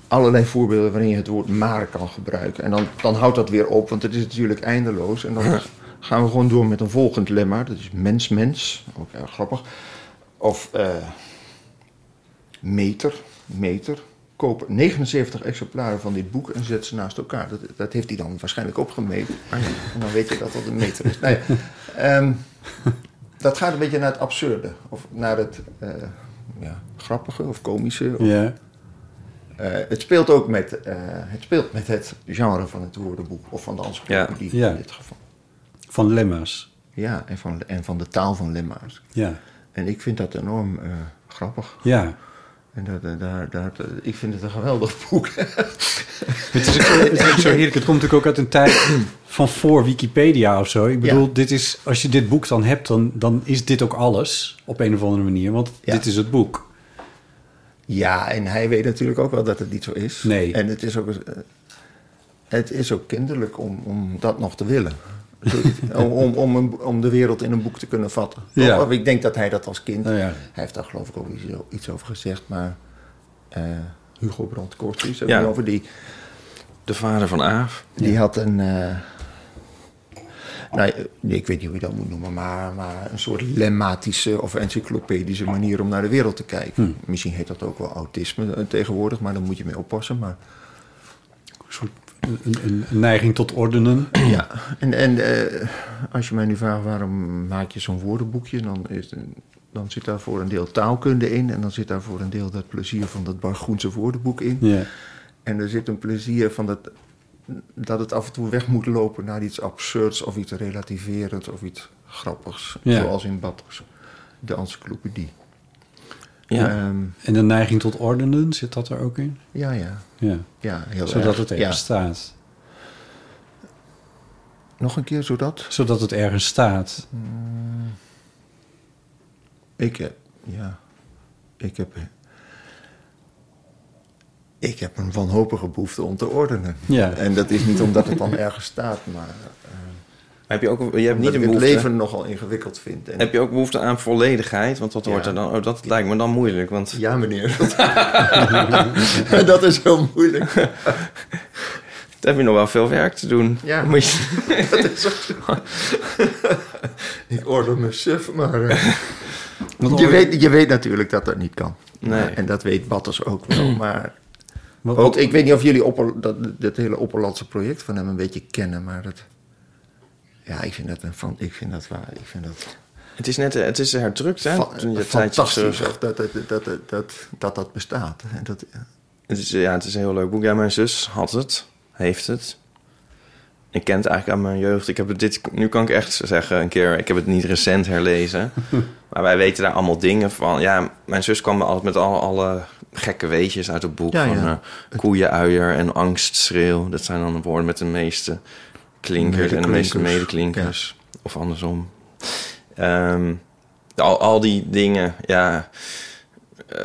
allerlei voorbeelden waarin je het woord maar kan gebruiken. En dan, dan houdt dat weer op, want het is natuurlijk eindeloos. En dan gaan we gewoon door met een volgend lemma. Dat is mens-mens, ook erg grappig. Of eh, meter, meter. Koop 79 exemplaren van dit boek en zet ze naast elkaar. Dat, dat heeft hij dan waarschijnlijk opgemeten. En dan weet je dat dat een meter is. Nou ja, ehm, dat gaat een beetje naar het absurde. Of naar het eh, ja, grappige of komische. Of, Ja. eh, het, speelt ook met, eh, het speelt met het genre van het woordenboek. Of van de encyclopedie Ja. in dit geval. Van lemma's. Ja, en van, en van de taal van lemma's. Ja. En ik vind dat enorm grappig. Ja. En dat, eh, daar, daar, ik vind het een geweldig boek. Het is, zo, het is ook zo heerlijk. Het komt natuurlijk ook uit een tijd van voor Wikipedia of zo. Ik bedoel, Ja. dit is, als je dit boek dan hebt, dan, dan is dit ook alles op een of andere manier. Want Ja. dit is het boek. Ja, en hij weet natuurlijk ook wel dat het niet zo is. Nee. En het is ook, eh, het is ook kinderlijk om, om dat nog te willen. om, om, om, een- om de wereld in een boek te kunnen vatten. Ja. Of ik denk dat hij dat als kind... Nou ja. Hij heeft daar geloof ik ook iets, iets over gezegd, maar... eh, Hugo Brandt Cortis, Ja. ja. over die... De vader van Aaf. Die had een. eh, nou, ik weet niet hoe je dat moet noemen, maar, maar een soort lemmatische of encyclopedische manier om naar de wereld te kijken. Misschien heet dat ook wel autisme eh, tegenwoordig, maar daar moet je mee oppassen. Maar, Een soort een, een, een neiging tot ordenen. ja, en, en eh, als je mij nu vraagt waarom maak je zo'n woordenboekje, dan, is, dan zit daar voor een deel taalkunde in en dan zit daar voor een deel dat plezier van dat Bargoense woordenboek in. Ja. En er zit een plezier van dat, dat het af en toe weg moet lopen naar iets absurds of iets relativerends of iets grappigs. Ja. Zoals in Batters, de encyclopedie. Ja. Ehm, En de neiging tot ordenen, zit dat er ook in? ja, ja, Ja. ja, heel Zodat erg. het ergens Ja. staat. Nog een keer, zodat? Zodat het ergens staat. Ik heb, ja, ik heb, ik heb een wanhopige behoefte om te ordenen. Ja. En dat is niet omdat het dan ergens staat, maar eh, Heb je ook je hebt niet een ik het behoefte, leven nogal ingewikkeld vind. En, heb je ook behoefte aan volledigheid? Want dat hoort Ja. er dan. Oh, dat lijkt me dan moeilijk. Want Ja, meneer. dat is heel moeilijk. dan heb je nog wel veel werk te doen. Ja. Moet je, Dat is ook zo. Ik order me suf, maar... eh, je, weet, je weet natuurlijk dat dat niet kan. Nee. En dat weet Batters ook wel. Maar Wat- ook, ik weet niet of jullie opper, dat, dat hele Opperlandse project van hem een beetje kennen, maar dat... Ja, ik vind dat, een, van, ik vind dat waar. Ik vind dat het is net het is herdrukt, hè? je tijdje fantastisch dat dat, dat, dat, dat, dat, dat bestaat. En dat, Het is, ja, het is een heel leuk boek. Ja, mijn zus had het, heeft het. Ik ken het eigenlijk aan mijn jeugd. Ik heb het dit, nu kan ik echt zeggen, een keer, ik heb het niet recent herlezen. maar wij weten daar allemaal dingen van. Ja, mijn zus kwam me altijd met al, alle gekke weetjes uit het boek. Ja, van ja. eh, koeienuier en angstschreeuw. Dat zijn dan de woorden met de meeste klinkers en de meeste Medeklinkers. Of andersom. Ehm, al, al die dingen, ja. eh,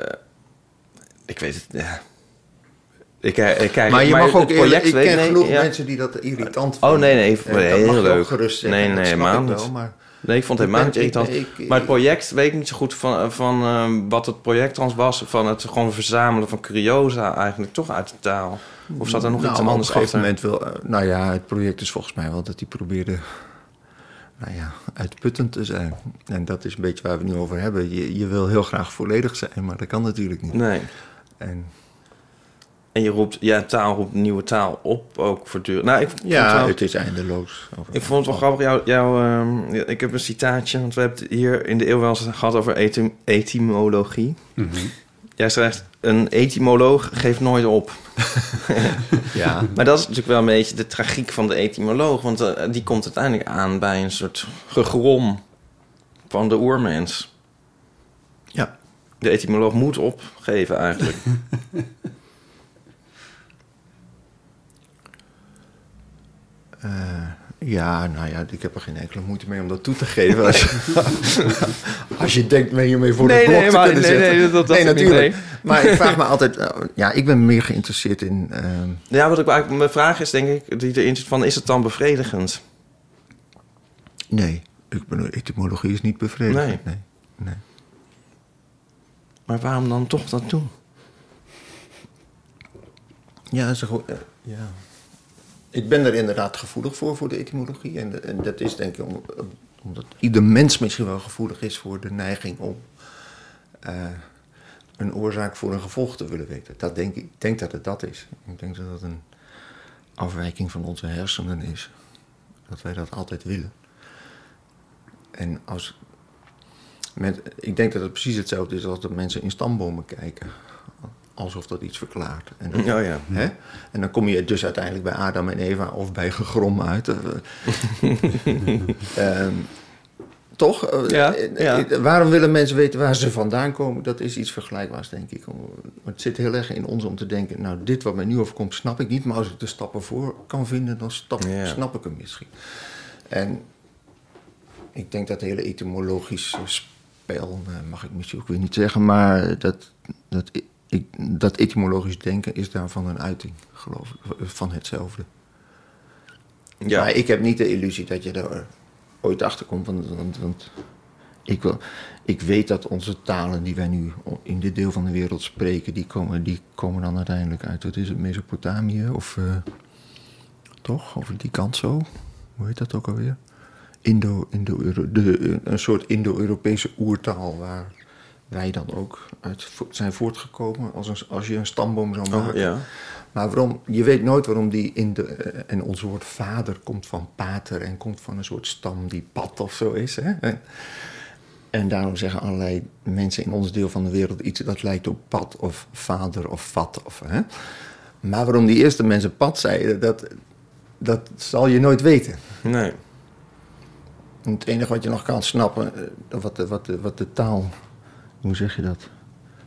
ik weet het, ja. Ik, eh, ik kijk, maar je mag ook project ik ken nee, genoeg ja. mensen die dat irritant Oh, vinden. nee, nee, En dat heel leuk. gerust zeggen. Nee, nee, helemaal niet. maar... Nee, ik vond het helemaal niet irritant. ik- maar het project weet ik niet zo goed van, van eh, wat het project trouwens was. Van het gewoon verzamelen van curiosa eigenlijk toch uit de taal. Of zat er nog Nou, iets anders op een gegeven moment wil... eh, nou ja, het project is volgens mij wel dat hij probeerde... Nou ja, uitputtend te zijn. En dat is een beetje waar we het nu over hebben. Je, je wil heel graag volledig zijn, maar dat kan natuurlijk niet. Nee. En En je roept, ja, taal roept nieuwe taal op, ook voortdurend. Nou, ik vond het ja, wel- het is eindeloos. Ik vond het wel grappig. Jou, jou, ehm, ja, ik heb een citaatje, want we hebben het hier in de eeuw wel eens gehad over etym- etymologie. Jij schrijft, een etymoloog geeft nooit op. Ja, Maar dat is natuurlijk wel een beetje de tragiek van de etymoloog. Want eh, die komt uiteindelijk aan bij een soort gegrom van de oermens. ja. De etymoloog moet opgeven eigenlijk. Eh, ja, nou ja, ik heb er geen enkele moeite mee om dat toe te geven. Als je, als je denkt me hiermee voor Nee, de blok nee, te maar- kunnen nee, zetten. nee, dat- dat nee, natuurlijk. nee. Maar ik vraag me altijd... eh, ja, ik ben meer geïnteresseerd in... ehm, ja, wat ik eigenlijk, mijn vraag is denk ik, die erin zit van, is het dan bevredigend? nee, ik bedoel, etymologie is niet bevredigend. Nee. Nee. nee. Maar waarom dan toch dat doen? Ja, is een goed, ja. Ik ben er inderdaad gevoelig voor, voor de etymologie. En, dat is denk ik om, omdat ieder mens misschien wel gevoelig is voor de neiging om eh, een oorzaak voor een gevolg te willen weten. Dat denk ik, ik denk dat het dat is. Ik denk dat dat een afwijking van onze hersenen is. Dat wij dat altijd willen. En als. Met, ik denk dat het precies hetzelfde is als dat mensen in stambomen kijken. Alsof dat iets verklaart. En dat, Oh ja. Hè? En dan kom je dus uiteindelijk bij Adam en Eva of bij gegrom uit. Eh, ehm, Toch? Eh, Ja, eh, ja. Waarom willen mensen weten waar ze vandaan komen? Dat is iets vergelijkbaars, denk ik. Het zit heel erg in ons om te denken... nou, dit wat mij nu overkomt, snap ik niet. Maar als ik de stappen voor kan vinden, dan stap, Ja. snap ik hem misschien. En ik denk dat hele etymologische spel... mag ik misschien ook weer niet zeggen... maar dat, dat, ik, dat etymologisch denken is daarvan een uiting, geloof ik. Van hetzelfde. Ja. Maar ik heb niet de illusie dat je er ooit achter komt. Want, want, want ik, wil, ik weet dat onze talen die wij nu in dit deel van de wereld spreken, die komen, die komen dan uiteindelijk uit. Wat is het, Mesopotamië? Of eh, toch? Over die kant zo? Hoe heet dat ook alweer? Indo, Indo, de, een soort Indo-Europese oertaal waar wij dan ook uit zijn voortgekomen als, een, als je een stamboom zou maken. Oh, ja. Maar waarom, je weet nooit waarom die in de. eh, En ons woord vader komt van pater en komt van een soort stam die pad of zo is. Hè? En, en daarom zeggen allerlei mensen in ons deel van de wereld iets dat lijkt op pad of vader of vat. Of, hè? Maar waarom die eerste mensen pad zeiden, dat, dat zal je nooit weten. Nee. Het enige wat je nog kan snappen, eh, wat de, wat de, wat de taal, hoe zeg je dat?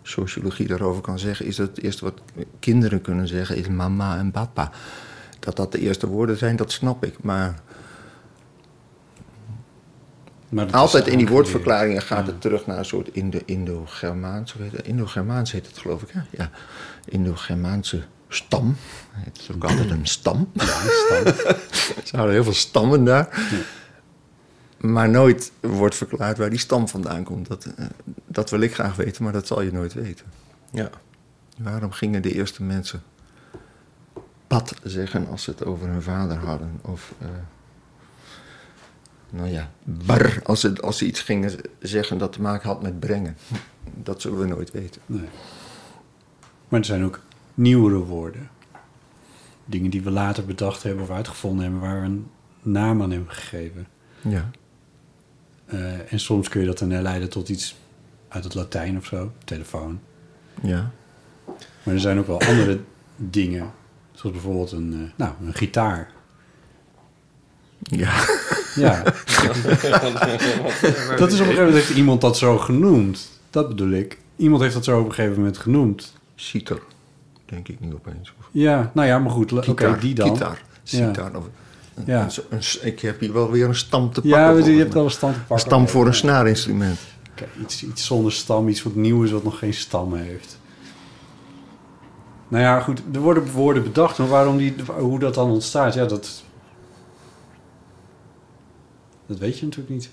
Sociologie daarover kan zeggen, is dat het eerste wat kinderen kunnen zeggen is mama en papa. Dat dat de eerste woorden zijn, dat snap ik. Maar Maar altijd in die woordverklaringen gaat het terug naar een soort Indo- Indo-Germaans. hoe heet het? Indo-Germaans heet het, geloof ik. Hè? Ja, Indo-Germaanse stam. Het is ook altijd een stam. Ja, stam. Ze hadden heel veel stammen daar. Maar nooit wordt verklaard waar die stam vandaan komt. Dat, eh, dat wil ik graag weten, maar dat zal je nooit weten. Ja. Waarom gingen de eerste mensen pad zeggen als ze het over hun vader hadden? Of, eh, nou ja, bar als ze, als ze iets gingen zeggen dat te maken had met brengen. Dat zullen we nooit weten. Nee. Maar er zijn ook nieuwere woorden. Dingen die we later bedacht hebben of uitgevonden hebben, waar we een naam aan hebben gegeven. Ja. Eh, en soms kun je dat dan herleiden tot iets uit het Latijn of zo, telefoon. Ja. Maar er zijn ook wel andere dingen, zoals bijvoorbeeld een, eh, nou, een gitaar. Ja. Ja, dat is op een gegeven moment heeft iemand dat zo genoemd. Dat bedoel ik. Iemand heeft dat zo op een gegeven moment genoemd. Citer, denk ik nu opeens. Ja, nou ja, maar goed. Oké, die dan. Gitaar, Ja. sitar. Of, een- Ja. een- een- ik heb hier wel weer een stam te pakken. Ja, je hebt wel een stam te pakken. Een stam voor een snaarinstrument. Oké, iets, iets zonder stam, iets wat nieuw is wat nog geen stam heeft. Nou ja, goed, er worden woorden bedacht, maar waarom die, hoe dat dan ontstaat, ja, dat... Dat weet je natuurlijk niet.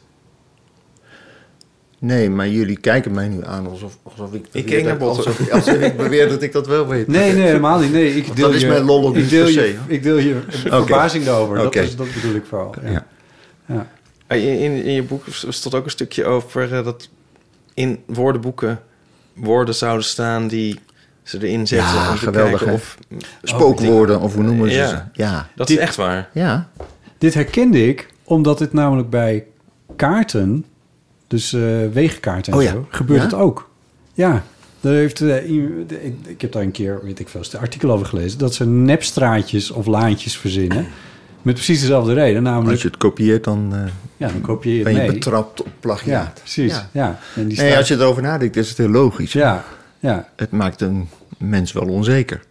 Nee, maar jullie kijken mij nu aan alsof, alsof ik... beweer keek naar dat-. Alsof, alsof ik beweer dat ik dat wel weet. Nee, nee, helemaal niet. Nee, ik deel dat is mijn lol ook ik niet deel per je. Ik deel je verbazing daarover. Dat, is, dat bedoel ik vooral. Ja. Ja. Ja. Ah, In, in, in je boek stond ook een stukje over eh, dat in woordenboeken woorden zouden staan die ze erin zetten Ja, om te geweldig, kijken of... Spookwoorden, of hoe noemen ze Ja. ze? Ja. Dat Die- is echt waar. Ja. Dit herkende ik omdat dit namelijk bij kaarten, dus eh wegenkaarten en Oh ja. zo, gebeurt Ja? het ook. Ja, daar heeft, eh, ik, ik heb daar een keer, weet ik veel, een artikel over gelezen, dat ze nepstraatjes of laantjes verzinnen. Met precies dezelfde reden, namelijk, Als je het kopieert, dan eh, ja, dan kopieer je het ben je mee. betrapt op plagiaat. Ja, precies. Ja. Ja. En die Nee, staat- als je erover nadenkt, is het heel logisch. ja, ja. Het maakt een mens wel onzeker.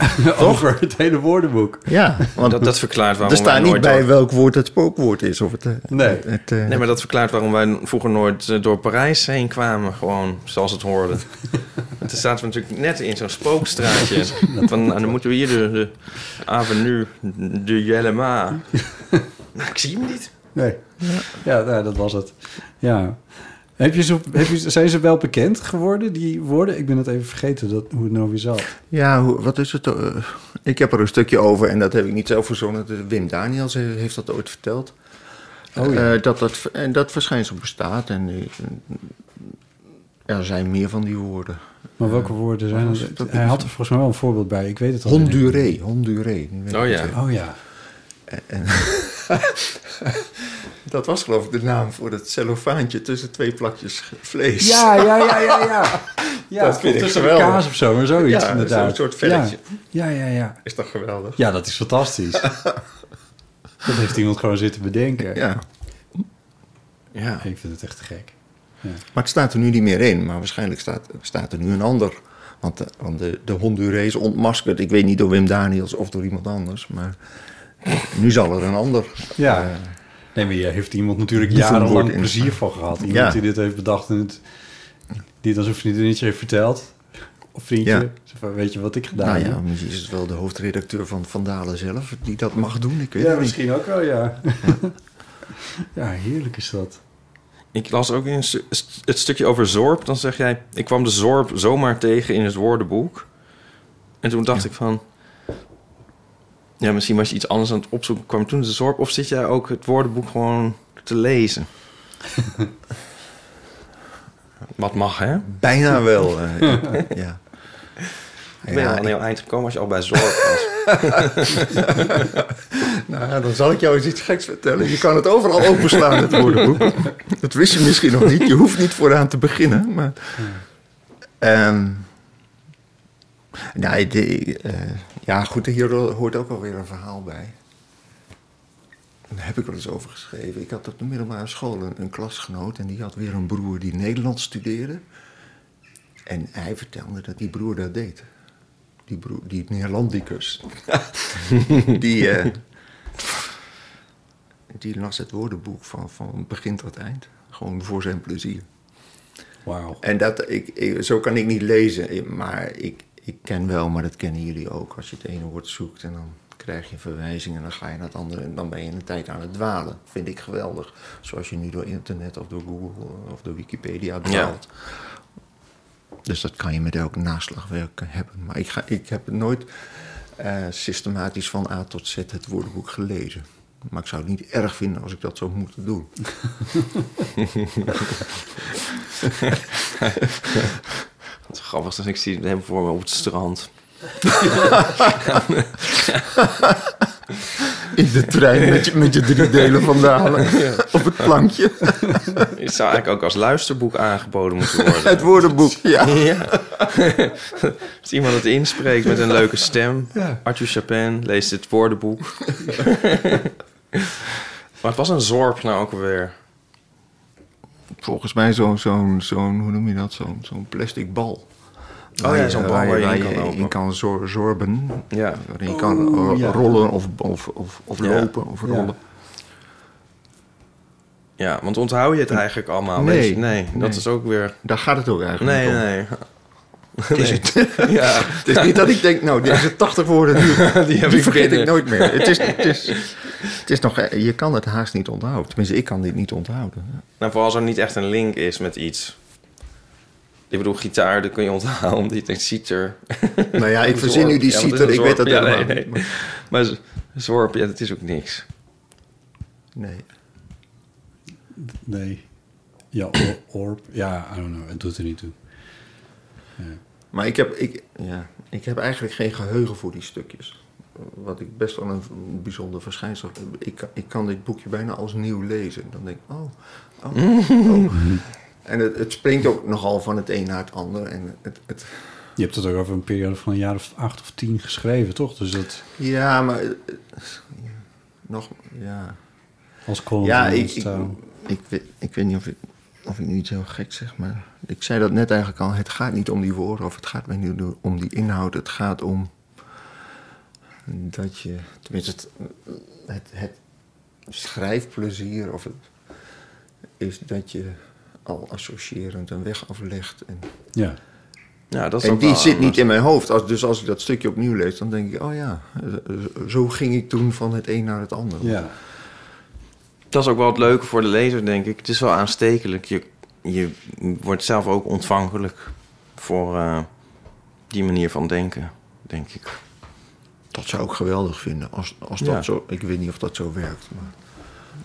over het hele woordenboek. Ja, want Dat, dat verklaart waarom er staat wij niet bij door- welk woord het spookwoord is. Of het, eh, Nee. het, eh, Nee, maar dat verklaart waarom wij vroeger nooit eh, door Parijs heen kwamen. Gewoon zoals het hoorde. En toen zaten we natuurlijk net in zo'n spookstraatje. Van, nou, dan moeten we hier de, de avenue de Jellema. Nou, ik zie hem niet. Nee. Ja, nou, dat was het. Ja. Heb je heb je, zijn ze wel bekend geworden, die woorden? Ik ben het even vergeten dat, hoe het nou weer zat. Ja, hoe, wat is het? eh, ik heb er een stukje over en dat heb ik niet zelf verzonnen. Wim Daniels he- heeft dat ooit verteld. Oh ja. Eh, dat, dat, en dat verschijnsel bestaat en eh, er zijn meer van die woorden. Maar welke woorden zijn er? Hij had er volgens mij wel een voorbeeld bij. Ik weet het al. Honduré, Honduré. Oh ik ja. Oh ja. En, dat was geloof ik de naam voor dat cellofaantje tussen twee plakjes vlees. Ja, ja, ja, ja, ja. Ja, Dat vind ik geweldig. kaas of zo, maar zoiets Ja, inderdaad. zo'n soort velletje. Ja, ja, ja. Ja, Is toch geweldig? ja dat is fantastisch. dat heeft iemand gewoon zitten bedenken. Ja. Ja. Ik vind het echt gek. Maar het staat er nu niet meer in. Maar waarschijnlijk staat, staat er nu een ander. Want, de, want de, de Hondurees ontmaskerd. Ik weet niet door Wim Daniels of door iemand anders. Maar nu zal er een ander. Ja. eh, Nee, maar je heeft iemand natuurlijk Die jarenlang in- plezier van gehad. Iemand Ja. die dit heeft bedacht en het, die het aan zijn vriendinnetje heeft verteld. Of vriendje. Ja. Zo van, weet je wat ik gedaan nou heb? ja, misschien is het wel de hoofdredacteur van Van Dalen zelf die dat mag doen. Ik weet Ja, het niet. misschien ook wel, ja. ja, heerlijk is dat. Ik las ook in een het stukje over zorp. Dan zeg jij, ik kwam de zorp zomaar tegen in het woordenboek. En toen dacht ik van... Ja, misschien was je iets anders aan het opzoeken. Kwam toen de zorp? Of zit jij ook het woordenboek gewoon te lezen? Wat mag, hè? Bijna wel. eh, ja. Ik ben Ja, al een heel eind gekomen als je al bij zorp was. Nou, ja, dan zal ik jou eens iets geks vertellen. Je kan het overal openslaan, het woordenboek. Dat wist je misschien nog niet. Je hoeft niet vooraan te beginnen. Maar, Ehm, nee, de, eh, ja, goed, hier hoort ook alweer een verhaal bij. Daar heb ik wel eens over geschreven. Ik had op de middelbare school een, een klasgenoot... en die had weer een broer die Nederlands studeerde. En hij vertelde dat die broer dat deed. Die broer, die Neerlandicus. die, eh, die las het woordenboek van, van begin tot eind. Gewoon voor zijn plezier. Wauw. En dat, ik, ik- zo kan ik niet lezen, maar ik, ik ken wel, maar dat kennen jullie ook. Als je het ene woord zoekt en dan krijg je verwijzingen en dan ga je naar het andere en dan ben je een tijd aan het dwalen. Vind ik geweldig. Zoals je nu door internet of door Google of door Wikipedia dwaalt. Dus dat kan je met elk naslagwerk hebben. Maar ik, ga, ik heb nooit eh, systematisch van A tot Z het woordenboek gelezen. Maar ik zou het niet erg vinden als ik dat zou moeten doen. Wat grappig, dus ik zie helemaal voor me op het strand. In de trein met je, met je drie delen van Dalen op het plankje. Het zou eigenlijk ook als luisterboek aangeboden moeten worden. Het woordenboek, ja. Ja. Als iemand het inspreekt met een leuke stem. Arthur Chapin leest het woordenboek. maar het was een zorp nou ook alweer. Volgens mij zo'n, zo'n, zo'n hoe noem je dat, zo'n, zo'n plastic bal. Oh ja, zo'n bal waar je in kan in lopen. kan zor- zorben. Ja. Waarin je kan Oh, ja. rollen of, of, of, of Ja. lopen of Ja. rollen. ja, want onthoud je het eigenlijk allemaal? Nee. Je? nee, dat Nee. is ook weer... Daar gaat het ook eigenlijk Nee, om. nee. Het is, het, Ja, het is niet dat ik denk, nou, deze 80 woorden, die, die heb die ik vergeet binnen. ik nooit meer. Het is, het, is, het is nog, je kan het haast niet onthouden. Tenminste, ik kan dit niet onthouden. Nou, vooral als er niet echt een link is met iets. Ik bedoel, gitaar, dat kun je onthouden. Omdat je denkt, citer. Nou ja, ik verzin nu die Ja, citer, ik weet dat. Ja, helemaal nee, niet. nee. Maar zorp, ja, dat is ook niks. Nee. Nee. Ja, or- orb. Ja, I don't know. Het doet er niet toe. Maar ik heb, ik, ja, ik heb eigenlijk geen geheugen voor die stukjes. Wat ik best wel een bijzonder verschijnsel. Ik, kan- ik kan dit boekje bijna als nieuw lezen. Dan denk ik, oh, oh, oh. En het, het springt ook nogal van het een naar het ander. En het, het, Je hebt het ook over een periode van een jaar of acht of tien geschreven, toch? Dus dat ja, maar... eh, nog, ja... als column Ja, ik, ik, taal. ik, weet, ik weet niet of ik, of ik nu iets heel gek zeg, maar ik zei dat net eigenlijk al. Het gaat niet om die woorden of het gaat mij niet om die inhoud. Het gaat om dat je, tenminste, het, het, het schrijfplezier of het, is dat je al associërend een weg aflegt. En, Ja. Ja, dat is en die wel zit niet in mijn hoofd. Als, dus als ik dat stukje opnieuw lees, dan denk ik, oh ja, zo ging ik toen van het een naar het ander. ja. Dat is ook wel het leuke voor de lezer, denk ik. Het is wel aanstekelijk. Je, je wordt zelf ook ontvankelijk voor eh, die manier van denken, denk ik. Dat zou ik geweldig vinden. Als, als dat Ja. zo, ik weet niet of dat zo werkt. Maar.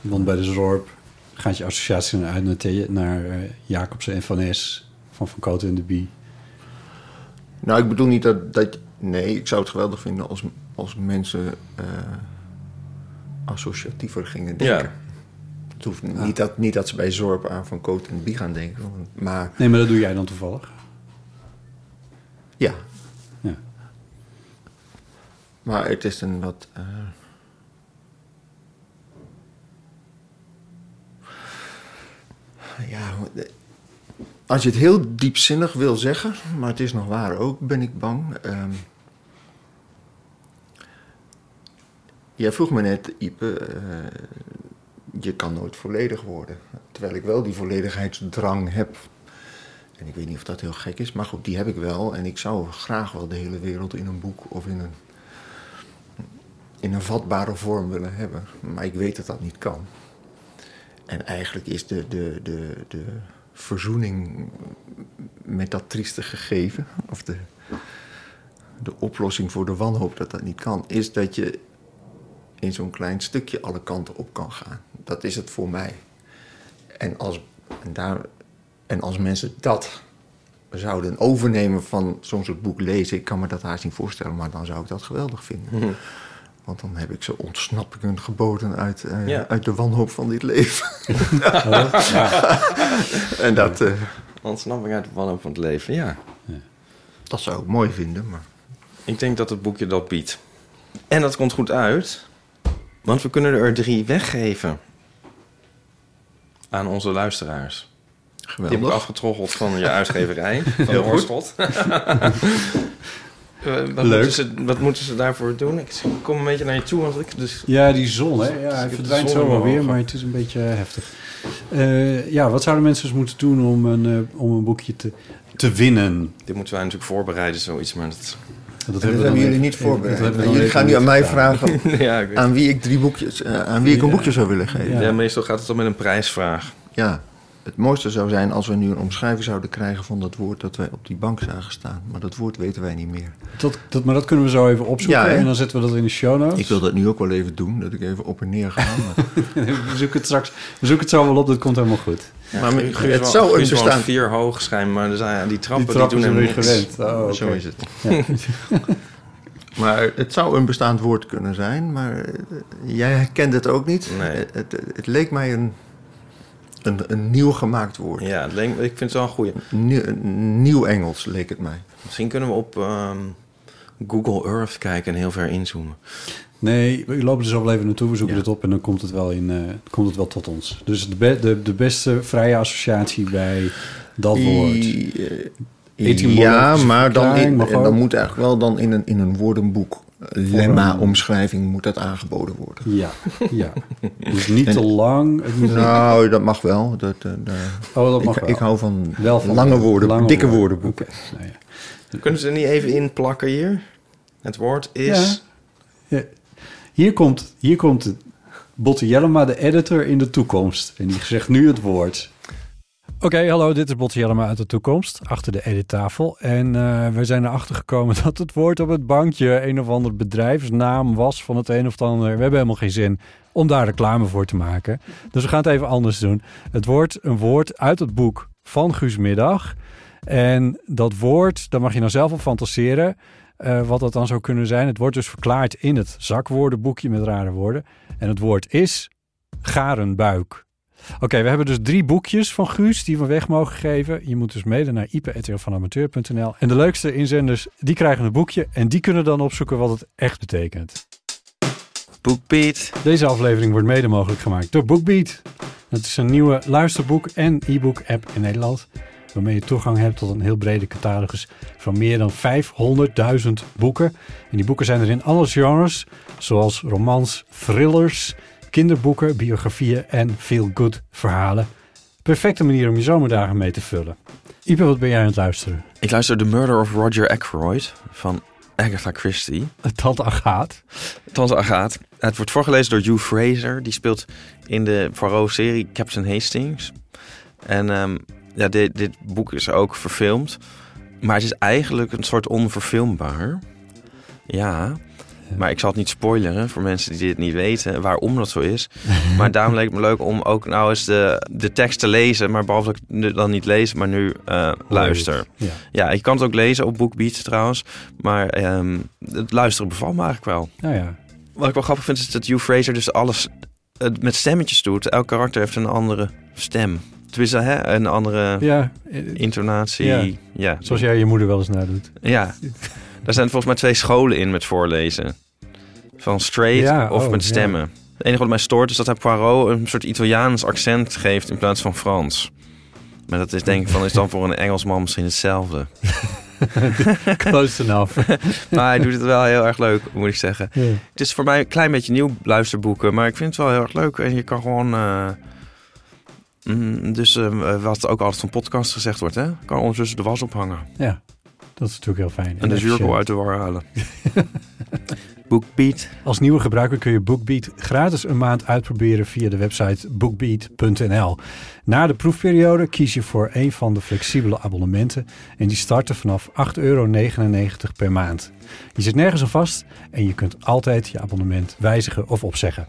Want bij de Zorp gaat je associatie naar uit naar, The- naar eh, Jacobsen en Van Es van Van Koten en de Bie. Nou, ik bedoel niet dat, dat. Nee, ik zou het geweldig vinden als, als mensen eh, associatiever gingen denken. Ja. Het hoeft niet, dat, niet dat ze bij Zorp aan Van Cote en Bie gaan denken. Maar Nee, maar dat doe jij dan toevallig. ja. Ja. Maar het is een wat. eh, ja, als je het heel diepzinnig wil zeggen, maar het is nog waar ook, ben ik bang. Ehm, jij vroeg me net, Ipe, eh, je kan nooit volledig worden. Terwijl ik wel die volledigheidsdrang heb. En ik weet niet of dat heel gek is, maar goed, die heb ik wel. En ik zou graag wel de hele wereld in een boek of in een, in een vatbare vorm willen hebben. Maar ik weet dat dat niet kan. En eigenlijk is de, de, de, de verzoening met dat trieste gegeven, of de, de oplossing voor de wanhoop dat dat niet kan, is dat je in zo'n klein stukje alle kanten op kan gaan. Dat is het voor mij. En als, en daar, en als mensen dat zouden overnemen van zo'n soort boek lezen, ik kan me dat haast niet voorstellen, maar dan zou ik dat geweldig vinden. Want dan heb ik ze ontsnappingen geboden uit, eh, Ja. uit de wanhoop van dit leven. en dat, eh, Ontsnapping uit de wanhoop van het leven, ja. dat zou ik mooi vinden. Maar Ik denk dat het boekje dat biedt. En dat komt goed uit, want we kunnen er drie weggeven aan onze luisteraars. Die heb ik geweldig. afgetroggeld van je uitgeverij, van Heel goed. Oorschot. Eh, wat, Leuk. Moeten ze, wat moeten ze daarvoor doen? Ik kom een beetje naar je toe, want ik dus... Ja, die zon, hè? Ja, hij verdwijnt zon zo in wel mijn weer, maar het is een beetje heftig. Eh, ja, wat zouden mensen dus moeten doen om een, eh, om een boekje te, te winnen? Dit moeten wij natuurlijk voorbereiden, zoiets, maar dat... Dat hebben jullie even- niet voorbereid. Jullie even gaan nu aan mij vragen ja, aan wie ik drie boekjes, eh, aan wie ik een boekje zou willen geven. Ja. Ja, meestal gaat het dan met een prijsvraag. Ja, het mooiste zou zijn als we nu een omschrijving zouden krijgen van dat woord dat wij op die bank zagen staan. Maar dat woord weten wij niet meer. Dat, dat, maar dat kunnen we zo even opzoeken Ja, en dan zetten we dat in de show notes. Ik wil dat nu ook wel even doen, dat ik even op en neer ga. Maar, we zoeken het straks we zoeken het zo wel op, dat komt helemaal goed. maar het wel- zou een bestaan... vier hoog schijn, maar er zijn, die trappen Die die, trappen doen zijn niks. gewend. Oh. Zo is het. Maar het zou een bestaand woord kunnen zijn, maar eh, jij herkent het ook niet. Nee. Het, het, het leek mij een, een, een nieuw gemaakt woord. Ja, het leek- ik vind het wel een goeie. Nieuw, Engels leek het mij. Misschien kunnen we op ehm, Google Earth kijken en heel ver inzoomen. Nee, we lopen er zo wel even naartoe, we zoeken Ja. het op en dan komt het wel, in, eh, komt het wel tot ons. Dus de, be- de, de beste vrije associatie bij dat woord. I- eh, ja, maar dan, in, dan moet eigenlijk wel dan in een, in een woordenboek, lemma-omschrijving, moet dat aangeboden worden. Ja, ja. Dus niet te lang. Nou, dat mag wel. Dat, eh, oh, dat mag ik, wel. ik hou van, Wel van lange woorden, lange dikke woorden. woordenboeken. Nou ja. Kunnen ze er niet even in plakken hier? Het woord is... Ja. Hier komt, hier komt Botte Jellema, de editor in de toekomst. En die zegt nu het woord. Oké, hallo, dit is Botte Jellema uit de toekomst, achter de edittafel. En eh, we zijn erachter gekomen dat het woord op het bankje een of ander bedrijfsnaam was van het een of ander. We hebben helemaal geen zin om daar reclame voor te maken. Dus we gaan het even anders doen. Het wordt een woord uit het boek van Guus Middag. En dat woord, daar mag je nou zelf op fantaseren. eh, wat dat dan zou kunnen zijn. Het wordt dus verklaard in het zakwoordenboekje met rare woorden. En het woord is garenbuik. Oké, we hebben dus drie boekjes van Guus die we weg mogen geven. Je moet dus mede naar ipe.vanamateur.nl. En de leukste inzenders, die krijgen een boekje. En die kunnen dan opzoeken wat het echt betekent. BookBeat. Deze aflevering wordt mede mogelijk gemaakt door BookBeat. Dat is een nieuwe luisterboek en e-book app in Nederland. Waarmee je toegang hebt tot een heel brede catalogus van meer dan 500.000 boeken. En die boeken zijn er in alle genres, zoals romans, thrillers, kinderboeken, biografieën en feel-good verhalen. Perfecte manier om je zomerdagen mee te vullen. Ipe, wat ben jij aan het luisteren? Ik luister The Murder of Roger Ackroyd van Agatha Christie. Tante Agaat. Tante Agaat. Het wordt voorgelezen door Hugh Fraser. Die speelt in de Poirot-serie Captain Hastings. En ehm, ja, dit, dit boek is ook verfilmd. Maar het is eigenlijk een soort onverfilmbaar. Ja. Maar ik zal het niet spoileren voor mensen die dit niet weten waarom dat zo is. Maar daarom leek het me leuk om ook nou eens de, de tekst te lezen. Maar behalve dat ik dan niet lees, maar nu eh, luister. Ja. Ja, je kan het ook lezen op BookBeat trouwens. Maar ehm, het luisteren bevalt me eigenlijk wel. Nou ja. Wat ik wel grappig vind is dat Hugh Fraser dus alles eh, met stemmetjes doet. Elk karakter heeft een andere stem. Tenminste, hè, een andere Ja, eh, intonatie. Ja, ja. zoals jij je moeder wel eens nadoet. ja. Daar zijn volgens mij twee scholen in met voorlezen. Van straight Ja, of oh, met stemmen. Het enige wat mij stoort is dat hij Poirot een soort Italiaans accent geeft in plaats van Frans. Maar dat is denk ik van, is dan voor een Engelsman misschien hetzelfde. Close enough. Maar hij doet het wel heel erg leuk, moet ik zeggen. Het is voor mij een klein beetje nieuw luisterboeken, maar ik vind het wel heel erg leuk. En je kan gewoon... eh, mm, dus eh, wat ook altijd van podcast gezegd wordt, hè? Kan ondertussen de was ophangen. ja, dat is natuurlijk heel fijn. En de efficiënt. zuurkool uit de war halen. Bookbeat. Als nieuwe gebruiker kun je BookBeat gratis een maand uitproberen via de website bookbeat.nl. Na de proefperiode kies je voor een van de flexibele abonnementen en die starten vanaf 8,99 euro per maand. Je zit nergens aan vast en je kunt altijd je abonnement wijzigen of opzeggen.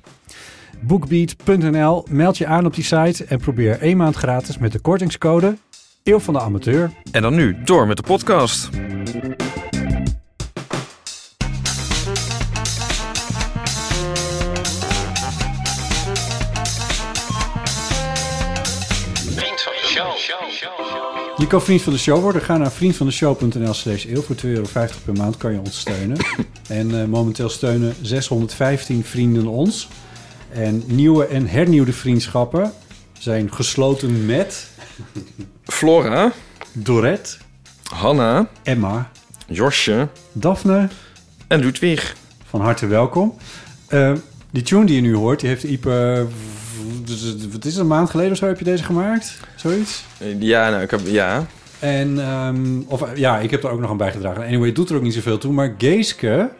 Bookbeat.nl, meld je aan op die site en probeer één maand gratis met de kortingscode Eeuw van de Amateur. En dan nu, door met de podcast. Je kan vriend van de show worden. Ga naar vriendvandeshow.nl slash eeuw. Voor 2,50 euro per maand kan je ons steunen. en eh, momenteel steunen 615 vrienden ons. En nieuwe en hernieuwde vriendschappen zijn gesloten met Flora, Dorette, Hanna, Emma, Josje Daphne. en Ludwig. Van harte welkom. Eh, die tune die je nu hoort, die heeft Ipe... Wat is het, een maand geleden of zo heb je deze gemaakt? Zoiets? Ja, nou, ik heb... Ja. En, ehm, of eh, ja, ik heb er ook nog aan bijgedragen. Anyway, het doet er ook niet zoveel toe. Maar Geeske,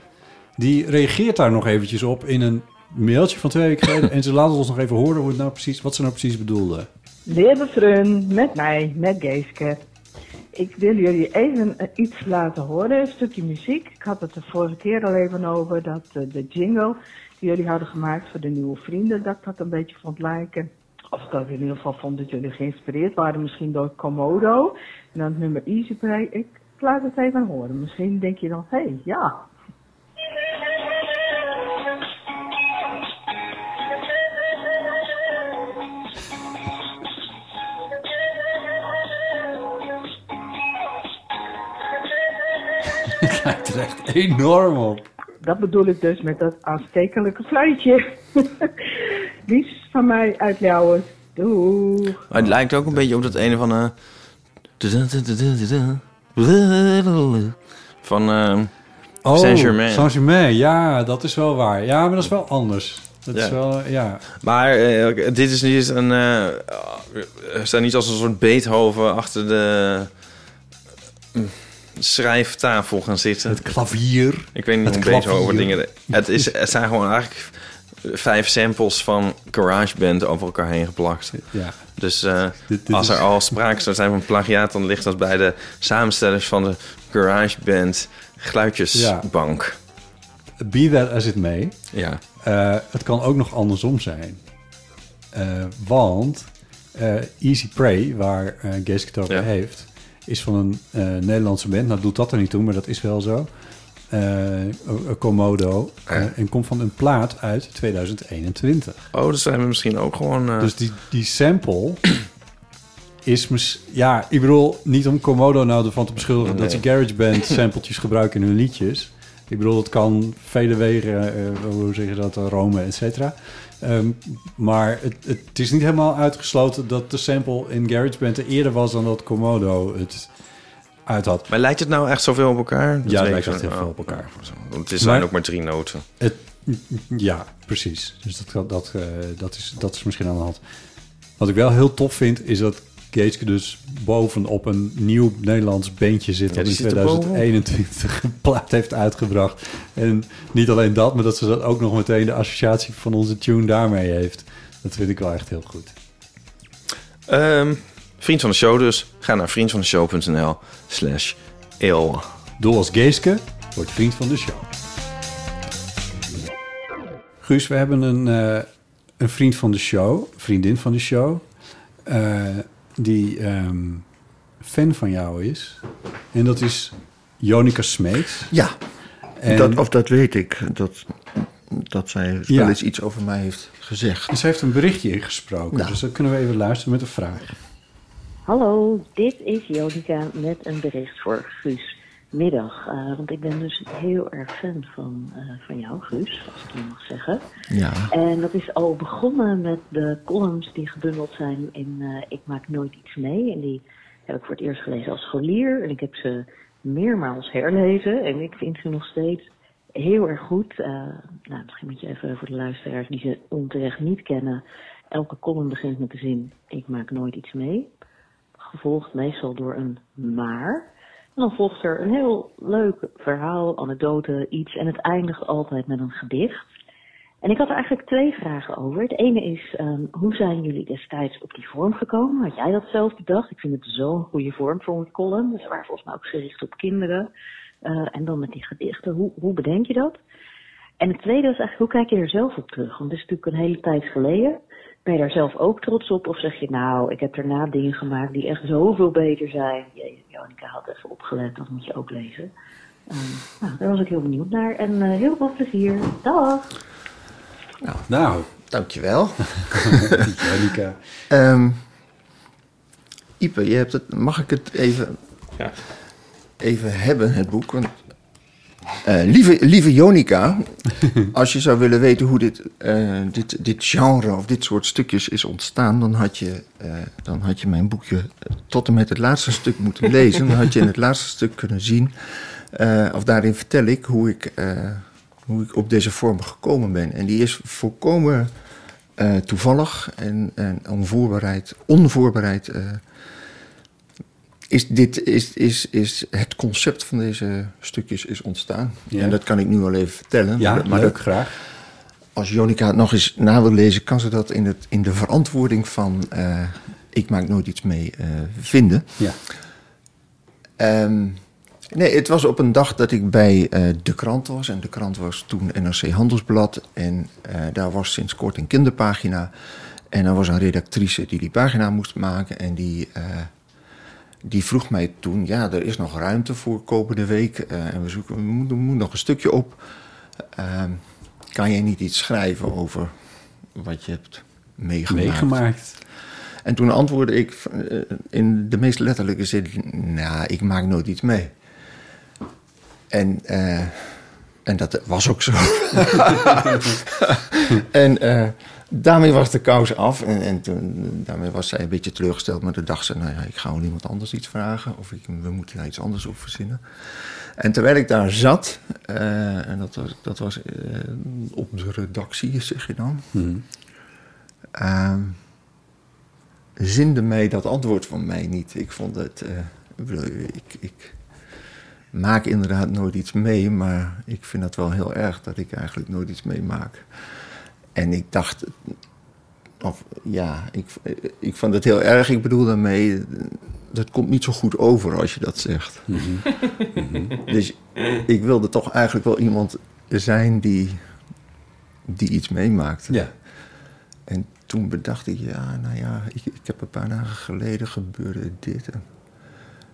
die reageert daar nog eventjes op in een mailtje van twee weken geleden. en ze laten ons nog even horen hoe het nou precies, wat ze nou precies bedoelde. Lieve vriend, met mij, met Geeske. Ik wil jullie even eh, iets laten horen, een stukje muziek. Ik had het de vorige keer al even over, dat eh, de jingle die jullie hadden gemaakt voor de nieuwe vrienden, dat ik dat een beetje vond lijken. Of dat ik in ieder geval vond dat jullie geïnspireerd waren, misschien door Komodo. En dan het nummer Easy Play. Ik laat het even horen. Misschien denk je dan, hé, hey, ja, Het lijkt er echt enorm op. Dat bedoel ik dus met dat aanstekelijke fluitje. Liefst van mij uit Ljouwers. Doei. Maar het lijkt ook een beetje op dat ene van... eh van... eh, Oh, Saint-Germain. Saint-Germain, ja, dat is wel waar. Ja, maar dat is wel anders. Dat is wel, ja. maar eh, dit is niet een... eh er staat niet als een soort Beethoven achter de eh, schrijftafel gaan zitten. Het klavier. Ik weet niet Het hoe klavier. dingen... Het, is, het zijn gewoon eigenlijk vijf samples van GarageBand over elkaar heen geplakt. Ja. Dus eh, Dit- dit als er is- al sprake zou zijn van plagiaat... dan ligt dat bij de samenstellers van de GarageBand geluidjesbank. Be that as it may. Ja. Eh, het kan ook nog andersom zijn. Eh, want Easy Prey, waar over Ja. heeft, is van een eh, Nederlandse band. Nou doet dat er niet toe, maar dat is wel zo. Eh, Komodo. Eh, en komt van een plaat uit 2021. Oh, dat zijn we misschien ook gewoon... Dus die, die sample is... mis- Ja, ik bedoel, niet om Komodo nou ervan te beschuldigen... dat ze GarageBand sampletjes gebruiken in hun liedjes. Ik bedoel, het kan vele wegen, hoe zeg je dat, Rome, et cetera. Ehm, maar het, het is niet helemaal uitgesloten dat de sample in GarageBand er eerder was... dan dat Komodo het uit had. Maar lijkt het nou echt zoveel op elkaar? Dat Ja, het lijkt echt heel veel oh, op elkaar. Want het zijn Maar- ook maar drie noten. Het, ja, precies. Dus dat, dat, eh, dat, is, dat is misschien aan de hand. Wat ik wel heel tof vind, is dat Geeske dus bovenop een nieuw Nederlands bandje zit... Dat in zit er bovenop. 2021 een plaat heeft uitgebracht. En niet alleen dat, maar dat ze dat ook nog meteen de associatie van onze tune daarmee heeft. Dat vind ik wel echt heel goed. Ehm, vriend van de show dus. Ga naar vriendvandeshow.nl slash eeuw. Doel als Geeske wordt vriend van de show. Guus, we hebben een, eh, een vriend van de show, vriendin van de show, eh, die ehm, fan van jou is. En dat is Jonica Smeets. Ja, En, dat, of dat weet ik. Dat, dat zij Ja. wel eens iets over mij heeft gezegd. en ze heeft een berichtje ingesproken, Nou. dus dat kunnen we even luisteren met een vraag. Hallo, dit is Jonica met een bericht voor Guus. Middag. Eh, want ik ben dus heel erg fan van, eh, van jou, Guus, als ik dat mag zeggen. Ja. En dat is al begonnen met de columns die gebundeld zijn in eh, Ik maak nooit iets mee. En die heb ik voor het eerst gelezen als scholier. En ik heb ze meermaals herlezen. En ik vind ze nog steeds heel erg goed. Nou, misschien moet je even voor de luisteraars die ze onterecht niet kennen. Elke column begint met de zin Ik maak nooit iets mee. Gevolgd meestal door een maar. En dan volgt er een heel leuk verhaal, anekdote, iets. En het eindigt altijd met een gedicht. En ik had er eigenlijk twee vragen over. Het ene is, ehm, hoe zijn jullie destijds op die vorm gekomen? Had jij dat zelf bedacht? Ik vind het zo'n goede vorm voor een column. Ze waren volgens mij ook gericht op kinderen. Eh, en dan met die gedichten, hoe, hoe bedenk je dat? En het tweede is eigenlijk, hoe kijk je er zelf op terug? Want het is natuurlijk een hele tijd geleden. Ben je daar zelf ook trots op? Of zeg je, nou, ik heb daarna dingen gemaakt die echt zoveel beter zijn. Jee, Jonica had even opgelet, dat moet je ook lezen. Ehm, nou, daar was ik heel benieuwd naar. En eh, heel veel plezier. Dag! Nou, Dankjewel. Janika. Ehm Ipe, je hebt het, mag ik het even, Ja. even hebben, het boek? Want, eh, lieve, lieve Jonica, als je zou willen weten hoe dit, eh, dit, dit genre of dit soort stukjes is ontstaan, dan had, je, eh, dan had je mijn boekje tot en met het laatste stuk moeten lezen. Dan had je in het laatste stuk kunnen zien, of daarin vertel ik hoe ik, hoe ik op deze vorm gekomen ben. En die is volkomen toevallig en, en onvoorbereid, onvoorbereid is, dit, is, is, is het concept van deze stukjes is ontstaan. Ja. En dat kan ik nu wel even vertellen. Ja, maar leuk, dat, graag. als Jonica het nog eens na wil lezen, kan ze dat in, het, in de verantwoording van eh, Ik maak nooit iets mee eh, vinden. Ja. Ehm, nee, het was op een dag dat ik bij eh, De Krant was. En De Krant was toen NRC Handelsblad. En daar was sinds kort een kinderpagina. En er was een redactrice die die pagina moest maken. En die, die vroeg mij toen... Ja, er is nog ruimte voor komende week. eh, en we zoeken we moeten moet nog een stukje op. Ehm, kan jij niet iets schrijven over wat je hebt meegemaakt? Meegemaakt. En toen antwoordde ik eh, in de meest letterlijke zin: Nou, ik maak nooit iets mee. En, eh, en dat was ook zo. en daarmee was de kous af. En, en toen, daarmee was zij een beetje teleurgesteld. Maar toen dacht ze: Nou ja, ik ga wel iemand anders iets vragen. Of ik, we moeten daar iets anders op verzinnen. En terwijl ik daar zat, eh, en dat was, dat was eh, op de redactie, zeg je dan. Mhm. Ehm, zinde mij dat antwoord van mij niet. Ik vond het. eh, ik, ik maak inderdaad nooit iets mee, maar ik vind het wel heel erg dat ik eigenlijk nooit iets meemaak. En ik dacht. Of ja, ik, ik vond het heel erg. Ik bedoel daarmee. Dat komt niet zo goed over als je dat zegt. Dus ik wilde toch eigenlijk wel iemand zijn die, die iets meemaakt. Ja. En toen bedacht ik, ja, nou ja, ik, ik heb een paar dagen geleden gebeurde dit. En,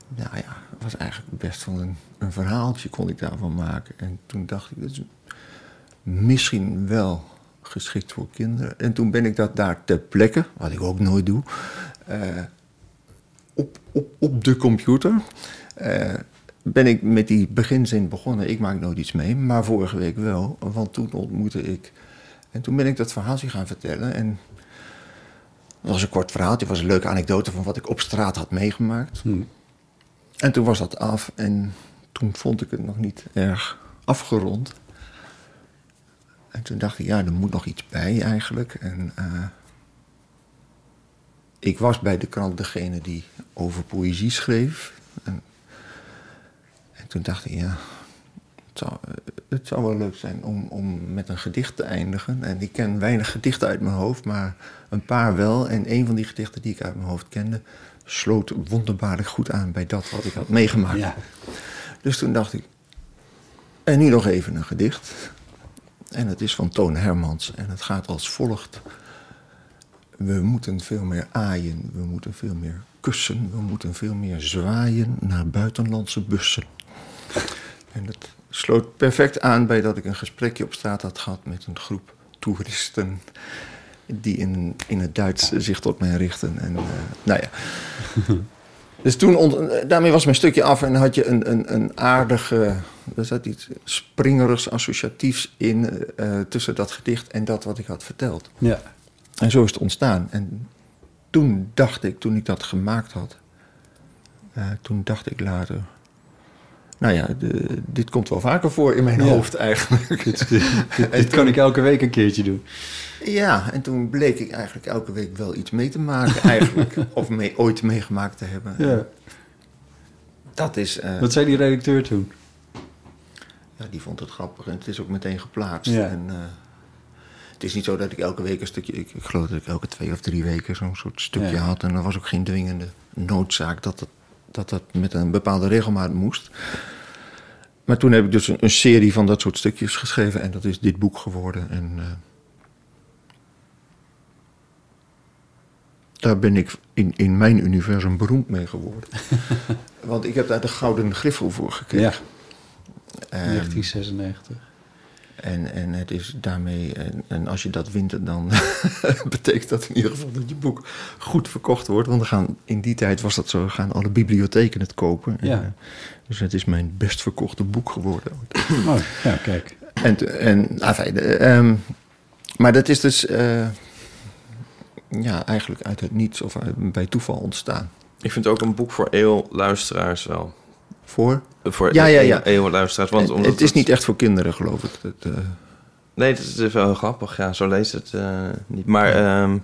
nou ja, het was eigenlijk best wel een, een verhaaltje kon ik daarvan maken. En toen dacht ik, dat is misschien wel geschikt voor kinderen. En toen ben ik dat daar ter plekke, wat ik ook nooit doe, eh, op, op, op de computer. eh, ben ik met die beginzin begonnen. Ik maak nooit iets mee, maar vorige week wel. Want toen ontmoette ik. En toen ben ik dat verhaaltje gaan vertellen. En dat was een kort verhaaltje. Het was een leuke anekdote van wat ik op straat had meegemaakt. En toen was dat af. En toen vond ik het nog niet erg afgerond. En toen dacht ik, ja, er moet nog iets bij eigenlijk. En eh, ik was bij de krant degene die over poëzie schreef. En, en toen dacht ik, ja, het zou, eh, het zou wel leuk zijn om, om met een gedicht te eindigen. En ik ken weinig gedichten uit mijn hoofd, maar een paar wel. En een van die gedichten die ik uit mijn hoofd kende, sloot wonderbaarlijk goed aan bij dat wat ik had meegemaakt. Ja. Dus toen dacht ik, en nu nog even een gedicht. En het is van Toon Hermans en het gaat als volgt. We moeten veel meer aaien, we moeten veel meer kussen, we moeten veel meer zwaaien naar buitenlandse bussen. En dat sloot perfect aan bij dat ik een gesprekje op straat had gehad met een groep toeristen die in, in het Duits zich tot mij richten. En, eh, nou ja. Dus toen, daarmee was mijn stukje af en had je een, een, een aardige, er zat iets springerigs, associatiefs in eh, tussen dat gedicht en dat wat ik had verteld. Ja. En zo is het ontstaan. En toen dacht ik, toen ik dat gemaakt had, eh, toen dacht ik later, nou ja, de- dit komt wel vaker voor in mijn Ja. hoofd eigenlijk. Dit, dit, dit kan ik elke week een keertje doen. Ja, en toen bleek ik eigenlijk elke week wel iets mee te maken eigenlijk. of mee, ooit meegemaakt te hebben. Ja. Dat is... eh, Wat zei die redacteur toen? Ja, die vond het grappig en het is ook meteen geplaatst. Ja. En, eh, het is niet zo dat ik elke week een stukje... Ik, ik geloof dat ik elke twee of drie weken zo'n soort stukje Ja. had. En er was ook geen dwingende noodzaak dat dat, dat dat met een bepaalde regelmaat moest. Maar toen heb ik dus een, een serie van dat soort stukjes geschreven. En dat is dit boek geworden. En eh, daar ben ik in, in mijn universum beroemd mee geworden. Want ik heb daar de Gouden Griffel voor gekregen. Ja, 1996. en, en het is daarmee, en, en als je dat wint, dan betekent dat in ieder geval dat je boek goed verkocht wordt. Want er gaan, in die tijd was dat zo, gaan alle bibliotheken het kopen. En, Ja. eh, dus het is mijn best verkochte boek geworden. Oh, ja, kijk. En, en enfin, de, ehm, maar dat is dus eh, ja, eigenlijk uit het niets of uit- bij toeval ontstaan. Ik vind het ook een boek voor eeuwluisteraars wel. Voor? Voor Ja, ja, ja. eeuwluisteraars. Want het, omdat het is niet echt voor kinderen, geloof ik. Het, eh, Nee, het is, wel heel grappig. Ja, zo leest het eh, niet. Maar ehm,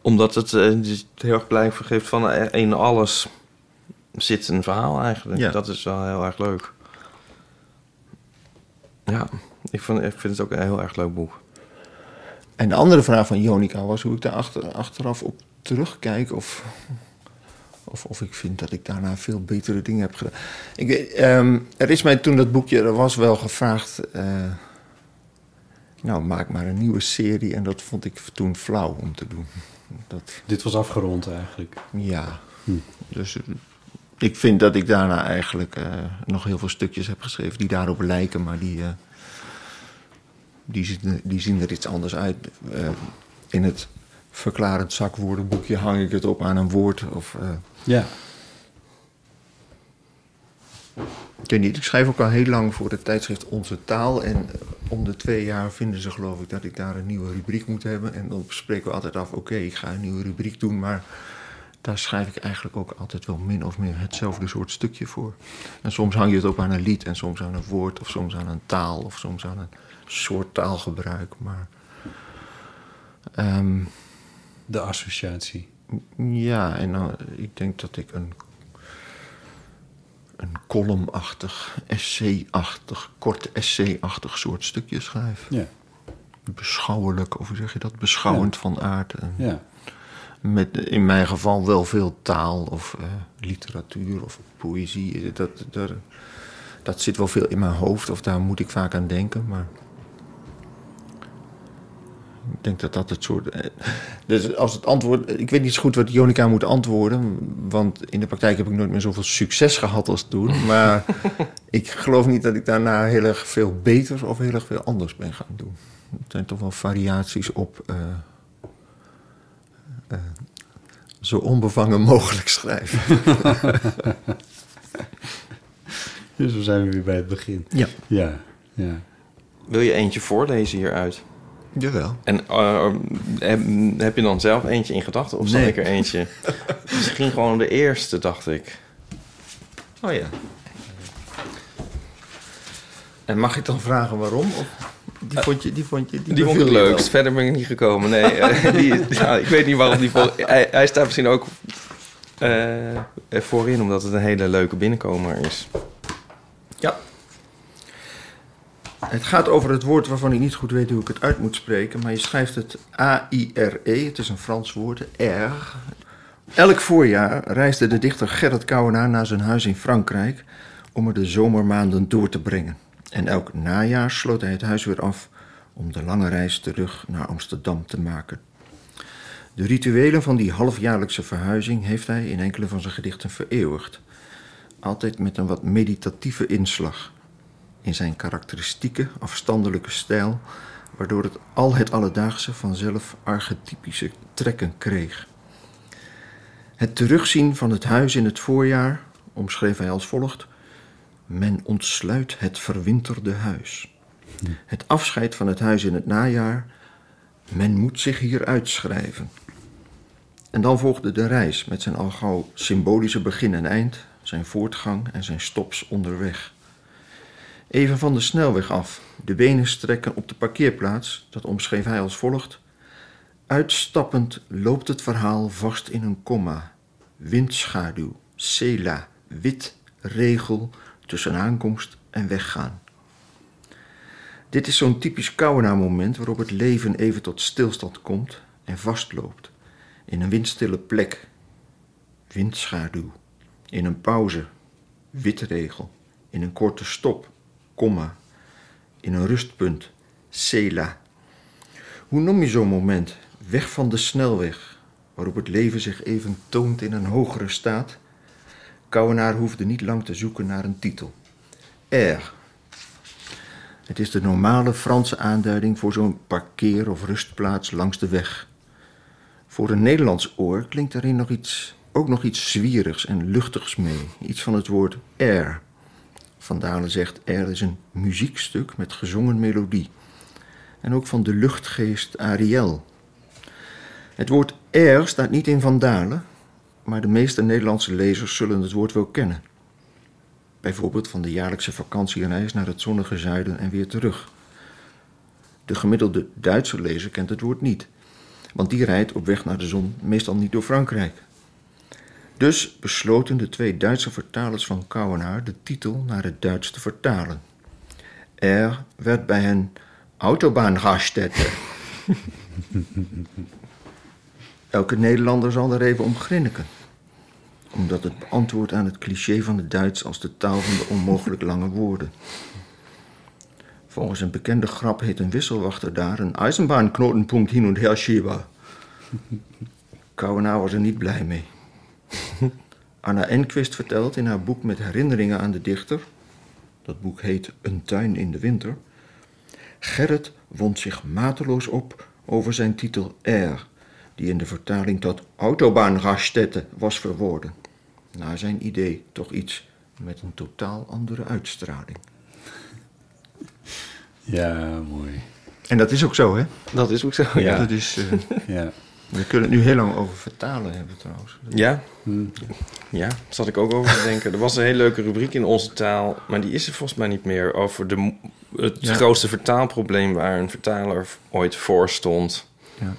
omdat het dus heel erg blijk geeft van in alles zit een verhaal eigenlijk. Ja. Dat is wel heel erg leuk. Ja, ik, vond, ik vind het ook een heel erg leuk boek. En de andere vraag van Jonica was hoe ik daar achter, achteraf op terugkijk. Of, of, of ik vind dat ik daarna veel betere dingen heb gedaan. Ik, ehm, er is mij toen dat boekje er was wel gevraagd. eh, nou, maak maar een nieuwe serie. En dat vond ik toen flauw om te doen. Dat, Dit was afgerond eigenlijk. ja. Hm. Dus eh, ik vind dat ik daarna eigenlijk eh, nog heel veel stukjes heb geschreven die daarop lijken, maar die, die, zien, die zien er iets anders uit. In het verklarend zakwoordenboekje hang ik het op aan een woord. Of, Ja. ik weet niet, ik schrijf ook al heel lang voor het tijdschrift Onze Taal. En om de twee jaar vinden ze geloof ik dat ik daar een nieuwe rubriek moet hebben. En dan spreken we altijd af, oké, ik ga een nieuwe rubriek doen, maar daar schrijf ik eigenlijk ook altijd wel min of meer hetzelfde soort stukje voor. En soms hang je het op aan een lied en soms aan een woord of soms aan een taal of soms aan een soort taalgebruik. Maar ehm, De associatie. Ja, en dan, ik denk dat ik een, een columnachtig, essay-achtig, kort essay-achtig soort stukje schrijf. Ja. Beschouwelijk, of hoe zeg je dat? Beschouwend van aard. En Ja. Met in mijn geval wel veel taal of eh, literatuur of poëzie. Dat, dat, dat zit wel veel in mijn hoofd of daar moet ik vaak aan denken. Maar ik denk dat dat het soort. eh, Dus als het antwoord. Ik weet niet zo goed wat Jonica moet antwoorden. Want in de praktijk heb ik nooit meer zoveel succes gehad als toen. Maar ik geloof niet dat ik daarna heel erg veel beter of heel erg veel anders ben gaan doen. Het zijn toch wel variaties op. eh, eh, zo onbevangen mogelijk schrijven. Dus we zijn weer bij het begin. Ja. Ja. ja. Wil je eentje voorlezen hieruit? Jawel. En eh, heb, heb je dan zelf eentje in gedachten? Of zal Nee. ik er eentje? Misschien gewoon de eerste, dacht ik. Oh ja. En mag ik dan vragen waarom? Of die vond je, die vond je, Die, vond ik het leukst. Verder ben ik niet gekomen. Nee, eh, die, ja, ik weet niet waarom die... Vol, hij, hij staat misschien ook eh, er voorin, omdat het een hele leuke binnenkomer is. Ja. Het gaat over het woord waarvan ik niet goed weet hoe ik het uit moet spreken, maar je schrijft het A-I-R-E, het is een Frans woord, R. Elk voorjaar reisde de dichter Gerrit Kouwenaar naar zijn huis in Frankrijk om er de zomermaanden door te brengen. En elk najaar sloot hij het huis weer af om de lange reis terug naar Amsterdam te maken. De rituelen van die halfjaarlijkse verhuizing heeft hij in enkele van zijn gedichten vereeuwigd altijd met een wat meditatieve inslag. In zijn karakteristieke, afstandelijke stijl, waardoor het al het alledaagse vanzelf archetypische trekken kreeg. Het terugzien van het huis in het voorjaar omschreef hij als volgt. Men ontsluit het verwinterde huis. Het afscheid van het huis in het najaar. Men moet zich hier uitschrijven. En dan volgde de reis met zijn al gauw symbolische begin en eind, zijn voortgang en zijn stops onderweg. Even van de snelweg af, de benen strekken op de parkeerplaats, dat omschreef hij als volgt. Uitstappend loopt het verhaal vast in een komma. Windschaduw, cela, wit, regel tussen aankomst en weggaan. Dit is zo'n typisch Kouwenaar-moment waarop het leven even tot stilstand komt en vastloopt. In een windstille plek, windschaduw. In een pauze, witregel. In een korte stop, In een rustpunt, cela. Hoe noem je zo'n moment? Weg van de snelweg, waarop het leven zich even toont in een hogere staat. Kouwenaar hoefde niet lang te zoeken naar een titel. R. Het is de normale Franse aanduiding voor zo'n parkeer- of rustplaats langs de weg. Voor een Nederlands oor klinkt erin nog iets, ook nog iets zwierigs en luchtigs mee. Iets van het woord air. Van Dalen zegt er is een muziekstuk met gezongen melodie. En ook van de luchtgeest Ariel. Het woord air staat niet in Van Dalen, maar de meeste Nederlandse lezers zullen het woord wel kennen. Bijvoorbeeld van de jaarlijkse vakantiereis naar het zonnige zuiden en weer terug. De gemiddelde Duitse lezer kent het woord niet, want die rijdt op weg naar de zon meestal niet door Frankrijk. Dus besloten de twee Duitse vertalers van Kouwenaar de titel naar het Duits te vertalen. Er werd bij hen Autobahnraststätte. Elke Nederlander zal er even om grinniken omdat het beantwoordt aan het cliché van het Duits als de taal van de onmogelijk lange woorden. Volgens een bekende grap heet een wisselwachter daar een Eisenbahnknotenpunkt hin und her schieber. Kouwenaar was er niet blij mee. Anna Enquist vertelt in haar boek met herinneringen aan de dichter, dat boek heet Een tuin in de winter, Gerrit wond zich mateloos op over zijn titel R, die in de vertaling tot Autobahnraststätte was verworden. Naar zijn idee toch iets met een totaal andere uitstraling. Ja, mooi. En dat is ook zo, hè? Dat is ook zo, ja. Dat is, eh, Ja. We kunnen het nu heel lang over vertalen hebben trouwens. Ja, ja, daar zat ik ook over te denken. Er was een hele leuke rubriek in onze taal, maar die is er volgens mij niet meer. Over de, het Ja. grootste vertaalprobleem waar een vertaler ooit voor stond. Ja.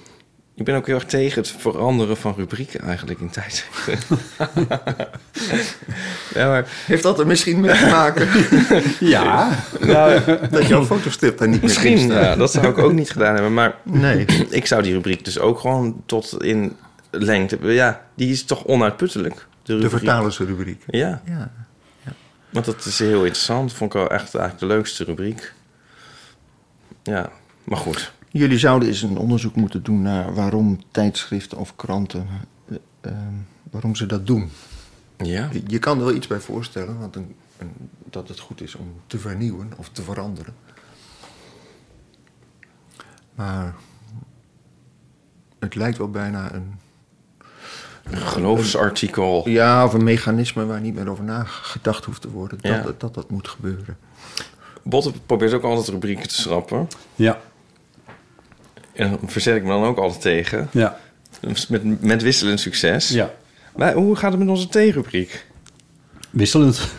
Ik ben ook heel erg tegen het veranderen van rubrieken eigenlijk in tijdschriften. ja, maar Heeft dat er misschien mee te maken Ja. nou, dat jouw fotostrip daar niet meer in misschien, ja, dat zou ik ook niet gedaan hebben. Maar Nee. ik zou die rubriek dus ook gewoon tot in lengte... Ja, die is toch onuitputtelijk. De rubriek. vertalersrubriek. Ja, Ja. want dat is heel interessant. Vond ik wel echt eigenlijk de leukste rubriek. Ja, maar goed. Jullie zouden eens een onderzoek moeten doen naar waarom tijdschriften of kranten, eh, eh, waarom ze dat doen. Ja, Je- Je kan er wel iets bij voorstellen, want een, een- dat het goed is om te vernieuwen of te veranderen. Maar het lijkt wel bijna een, een geloofsartikel. ja, of een mechanisme waar niet meer over nagedacht hoeft te worden. Ja. dat, dat dat moet gebeuren. Botte probeert ook altijd rubrieken te schrappen. Ja. En verzet ik me dan ook altijd tegen. Ja. Met, met wisselend succes. Ja. Maar hoe gaat het met onze theerubriek? Wisselend.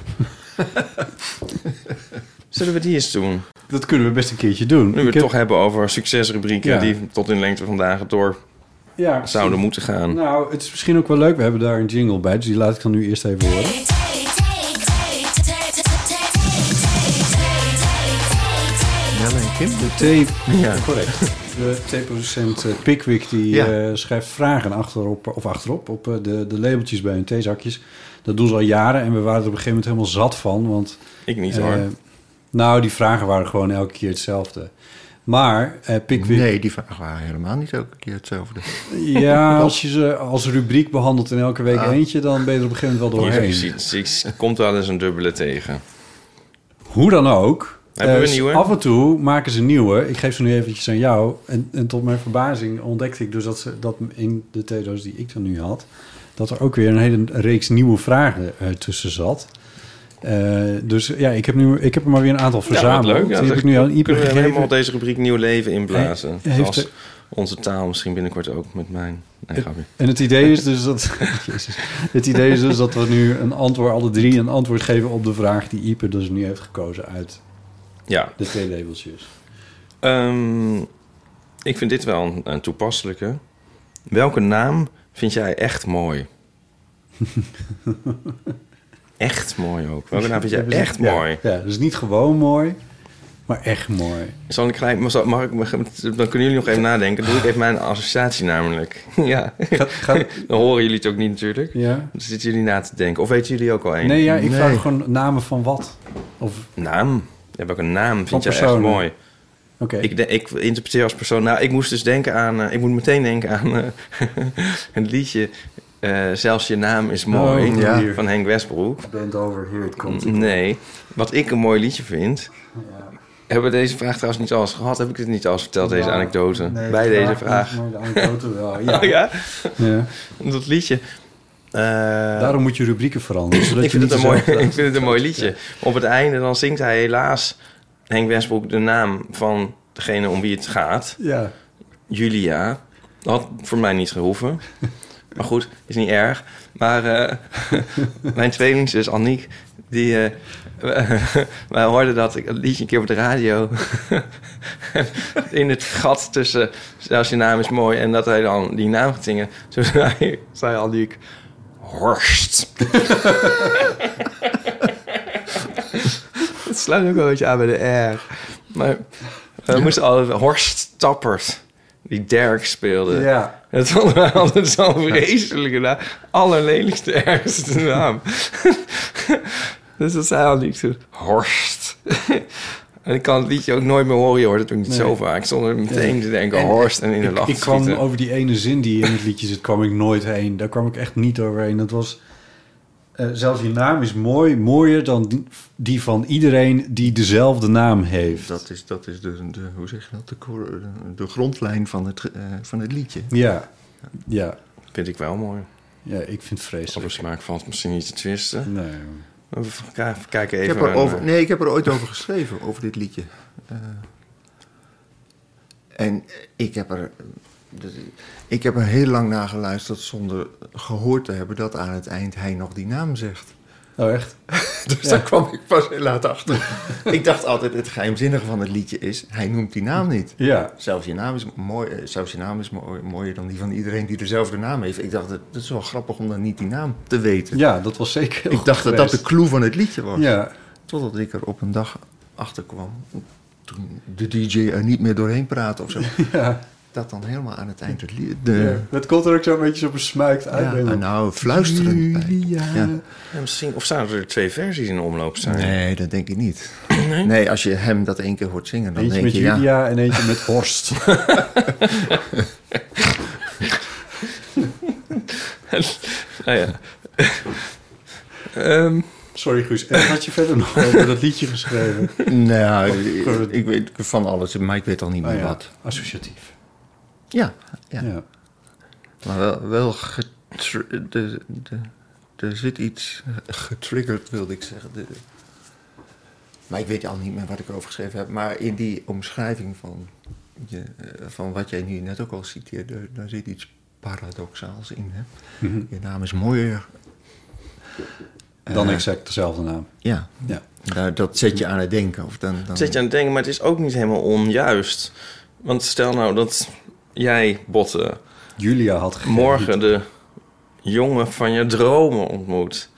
Zullen we die eens doen? Dat kunnen we best een keertje doen. Nu we Ik het heb- toch hebben over succesrubrieken... Ja. die tot in lengte van dagen door ja, zouden moeten gaan. Nou, het is misschien ook wel leuk. We hebben daar een jingle bij, dus die laat ik dan nu eerst even horen. Jelle en Kim? De thee... Ja. correct. De theeproducent eh, Pickwick die Ja. eh, schrijft vragen achterop, of achterop op eh, de, de labeltjes bij hun theezakjes. Dat doen ze al jaren en we waren er op een gegeven moment helemaal zat van. Want Ik niet hoor. nou, die vragen waren gewoon elke keer hetzelfde. Maar eh, Pickwick... Nee, die vragen waren helemaal niet elke keer hetzelfde. Ja, als je ze als rubriek behandelt in elke week Ah. eentje... dan ben je er op een gegeven moment wel doorheen. ziet- ziet- komt wel eens een dubbele tegen. Hoe dan ook, Hebben we Eh, een nieuwe? Af en toe maken ze nieuwe. Ik geef ze nu eventjes aan jou. En, en tot mijn verbazing ontdekte ik dus dat, ze, dat in de theedoos die ik dan nu had... dat er ook weer een hele reeks nieuwe vragen eh, tussen zat. Eh, dus ja, ik heb, nu, ik heb er maar weer een aantal Ja, verzameld. leuk. Ja, die heb dan ik nu aan kunnen we helemaal deze rubriek nieuw leven inblazen. Hij heeft Zoals onze taal misschien binnenkort ook met mijn... Nee. En het idee is dus dat. Jezus. Het idee is dus dat we nu een antwoord, alle drie een antwoord geven op de vraag die Ieper dus nu heeft gekozen uit Ja. de twee labeltjes. Ehm, ik vind dit wel een, een toepasselijke. Welke naam vind jij echt mooi? echt mooi ook. Welke naam vind jij echt Ja, mooi? Ja, dus niet gewoon mooi, maar echt mooi. Zal ik gelijk, mag, mag ik, mag- dan kunnen jullie nog even nadenken. Doe ik even mijn associatie namelijk. ja, dan horen jullie het ook niet natuurlijk. Ja. Dan zitten jullie na te denken. Of weten jullie ook al één? Nee, ja, ik vraag gewoon namen van wat. Of, Naam? Ja, welke naam vind jij echt mooi? Oké. Ik, de- ik interpreteer als persoon... Nou, ik moest dus denken aan... eh, ik moet meteen denken aan eh, een liedje... eh, Zelfs je naam is mooi. Oh, ja. Van Henk Westbroek. Bent over, here it comes. Nee. Wat ik een mooi liedje vind... Hebben we deze vraag trouwens niet al eens gehad? Heb ik het niet al eens verteld, deze Ja, anekdote? nee, bij de deze vraag vraag. niet, maar de anekdote wel, ja. Oh, ja? Ja. Dat liedje. Eh, Daarom moet je rubrieken veranderen. Zodat ik, je vind het een mooi, ik vind het een mooi liedje. Op het einde dan zingt hij helaas... Henk Westbroek de naam van degene om wie het gaat. Ja. Julia. Dat had voor mij niet gehoeven. Maar goed, is niet erg. Maar eh, mijn tweelingzus Anniek, die... eh, wij hoorden dat ik liedje een keer op de radio. in het gat tussen zelfs je naam is mooi en dat hij dan die naam gaat zingen. Toen zei, zei Anniek, Horst. Het sluit ook wel een beetje aan bij de R. Maar we moesten altijd Horst Tappert, die Dirk speelde. Ja. Dat vonden wij altijd zo'n vreselijke naam. Allerlelijkste, ergste naam. dus dat zei al niet zo. Horst. en ik kan het liedje ook nooit meer horen. Je hoort het ook niet Nee. zo vaak. Zonder meteen te denken En Horst en in de ik, lach Ik te kwam over die ene zin die in het liedje zit, kwam ik nooit heen. Daar kwam ik echt niet overheen. Dat was... eh, zelfs je naam is mooi, mooier dan die, die van iedereen die dezelfde naam heeft. Dat is, dat is de, de, hoe zeg je dat, de, de, de grondlijn van het, eh, van het liedje. Ja, ja. Vind ik wel mooi. Ja, ik vind het vreselijk. Over smaak valt misschien niet te twisten. Nee. K- kijken Ik even. heb er over, nee, ik heb er ooit over geschreven, over dit liedje. Eh, en ik heb er... dus Ik heb er heel lang naar geluisterd zonder gehoord te hebben dat aan het eind hij nog die naam zegt. Oh, echt? Dus Ja. daar kwam ik pas heel laat achter. ik dacht altijd, het geheimzinnige van het liedje is, hij noemt die naam niet. Ja. Zelfs je naam is, mooi, eh, zelfs je naam is mooi, mooier dan die van iedereen die dezelfde naam heeft. Ik dacht, het is wel grappig om dan niet die naam te weten. Ja, dat was zeker Ik dacht dat dat de clue van het liedje was. Ja. Totdat ik er op een dag achter kwam. Toen de DJ er niet meer doorheen praatte of zo. Ja. Dat dan helemaal aan het eind het. De, Ja. Dat komt er ook zo een beetje zo besmuikt uit. Ja, nou, fluisterend bij. Julia. Ja. ja, misschien, of zouden er twee versies in omloop zijn? Nee, dat denk ik niet. Nee? als je hem dat één keer hoort zingen, dan Eentje denk met je... Julia Ja, en eentje met Horst. Nou ja. Ehm, Sorry Guus, en wat had je verder nog over dat liedje geschreven? nou, ik, ik weet van alles, maar ik weet al niet meer Oh ja, wat. Associatief. Ja, ja. Ja. Maar wel, wel getr- de, de, er zit iets getriggerd, wilde ik zeggen. De, maar ik weet al niet meer wat ik erover geschreven heb. Maar in die omschrijving van, je, eh, van wat jij nu net ook al citeerde, daar zit iets paradoxaals in. Hè? Mhm. Je naam is mooier. Dan Eh, exact dezelfde naam. Ja, Ja. daar, dat zet je aan het denken. Of dan, dan, zet je aan het denken, maar het is ook niet helemaal onjuist. Want stel nou dat jij, Botte, Julia had gegeven. morgen de jongen van je dromen ontmoet.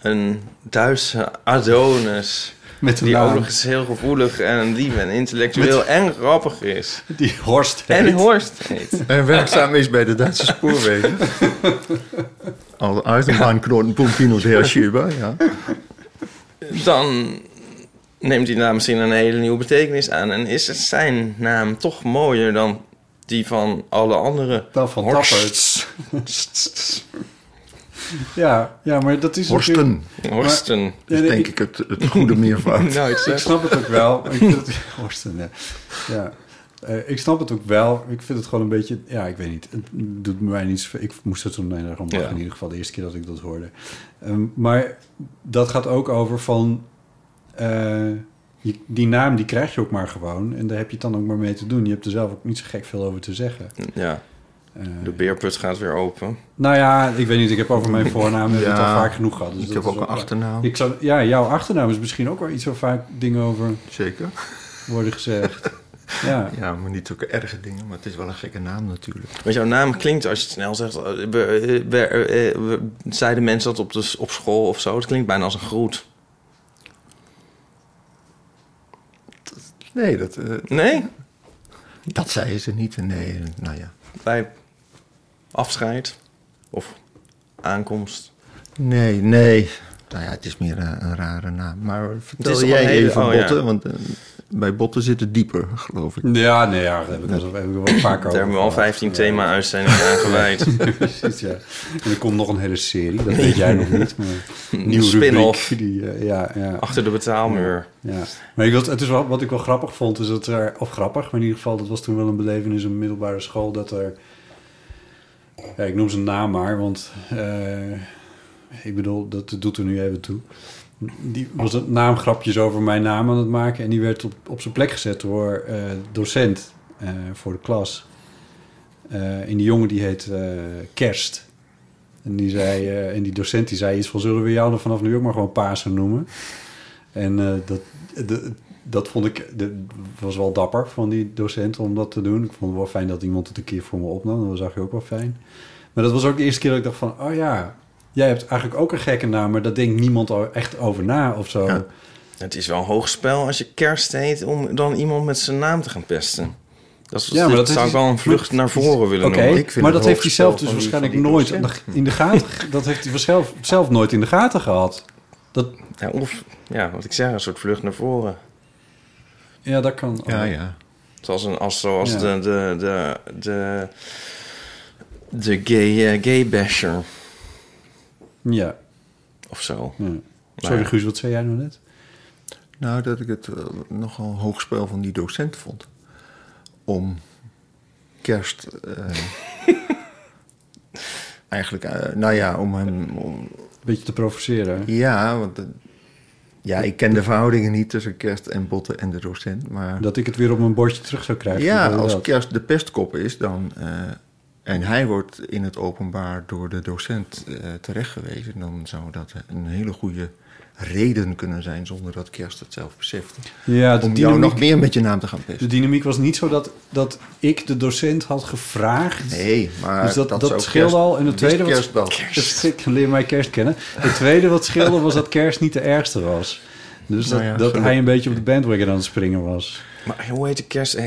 Een Duitse Adonis. Met een die naam. ook nog eens heel gevoelig en lief en intellectueel Met- en grappig is. Die Horst En heet. Horst heet. En werkzaam is bij de Duitse spoorwegen. Al Eisenbahnknotenpunkt und Herr Schieber, ja. Dan neemt die naam misschien een hele nieuwe betekenis aan. En is het zijn naam toch mooier dan die van alle andere Dan van Horsts. Ja, ja, maar dat is natuurlijk- Horsten. Horsten. Ja, is denk ik- ik het, het goede meervoud. Nou, ik snap het ook wel. Ik vind het, Horsten, ja. ja. Eh, ik snap het ook wel. Ik vind het gewoon een beetje... Ja, ik weet niet. Het doet mij niet zoveel. Ik moest er toen om. Ja. In ieder geval de eerste keer dat ik dat hoorde. Ehm, maar dat gaat ook over van... eh, je- die naam die krijg je ook maar gewoon. En daar heb je het dan ook maar mee te doen. Je hebt er zelf ook niet zo gek veel over te zeggen. Ja, Eh, de beerput gaat weer open. nou ja, ik weet niet. Ik heb over mijn voornaam heb ik het Ja, al vaak genoeg gehad. Dus ik dat heb ook een achternaam. Ik zou, ja, jouw achternaam is misschien ook wel iets waar vaak dingen over Zeker. worden gezegd. Ja. Ja, maar niet zulke erge dingen. Maar het is wel een gekke naam natuurlijk. Want jouw naam klinkt, als je het snel zegt... eh, we- eh, we- zeiden mensen dat op, de, op school of zo? Het klinkt bijna als een groet. Nee, dat, eh, Nee? dat zeiden ze niet. Nee, nou ja. Bij afscheid of aankomst. Nee, nee. Nou ja, het is meer een, een rare naam. Maar vertel jij hele- even oh, ja. want eh, bij botten zit het dieper, geloof ik. Ja, nee, ja, daar heb ik, wel- heb ik wel vaker Daar over hebben we al gehad. 15 thema-uitzendingen aan gewijd. Precies, ja. En er komt nog een hele serie, dat weet jij nog niet. Maar nieuwe Spin-off. eh, ja, ja, Achter de betaalmuur. ja. Maar ik wil, het is wel, wat ik wel grappig vond, is dat er... Of grappig, maar in ieder geval, dat was toen wel een belevenis in een middelbare school... dat er... Ja, ik noem zijn naam maar, want... eh, ik bedoel, dat doet er nu even toe. Die was het naamgrapjes over mijn naam aan het maken... en die werd op, op zijn plek gezet door eh, docent eh, voor de klas... Eh, en die jongen die heet Kerst. En die, zei, en die docent die zei iets van... zullen we jou vanaf nu ook maar gewoon Pasen noemen? En dat, dat vond ik... De, was wel dapper van die docent om dat te doen. Ik vond het wel fijn dat iemand het een keer voor me opnam. Dat zag je ook wel fijn. Maar dat was ook de eerste keer dat ik dacht van... oh ja, jij hebt eigenlijk ook een gekke naam... maar daar denkt niemand echt over na of zo. Ja. Het is wel een hoog spel als je kerst heet... om dan iemand met zijn naam te gaan pesten. Dat, is, Ja, maar dat zou ik wel een vlucht naar voren willen Oké, noemen. Ik vind maar het dat heeft hij zelf dus waarschijnlijk nooit in de gaten... dat heeft hij zelf, zelf nooit in de gaten gehad. Dat, Ja, of, ja, wat ik zeg, een soort vlucht naar voren. ja, dat kan... Ja, ja. Zoals, een, als, zoals Ja. de, de, de, de, de gay, eh, gay basher Ja. of zo. ja. Sorry Guus, wat zei jij nou net? Nou, dat ik het eh, nogal een hoog spel van die docent vond. Om kerst... eh, eigenlijk, eh, nou ja, om hem... Om, Beetje te provoceren. ja, want... ja, ik ken de verhoudingen niet tussen kerst en botten en de docent, maar... Dat ik het weer op mijn bordje terug zou krijgen. Ja, als dat? kerst de pestkop is, dan. En hij wordt in het openbaar door de docent eh terechtgewezen, dan zou dat een hele goede reden kunnen zijn zonder dat kerst het zelf beseft. Ja, de Om jou dynamiek, nog meer met je naam te gaan de pesten. dynamiek was niet zo dat, dat ik de docent had gevraagd. Nee, maar dus dat, dat, scheelde kerst- al. En het tweede kerst. Ik leer mij kerst kennen. Het tweede wat scheelde was dat kerst niet de ergste was. Dus dat, Nou ja, dat gelukkig. hij een beetje op de bandwagon aan het springen was. Maar hoe heet de kerst? oh,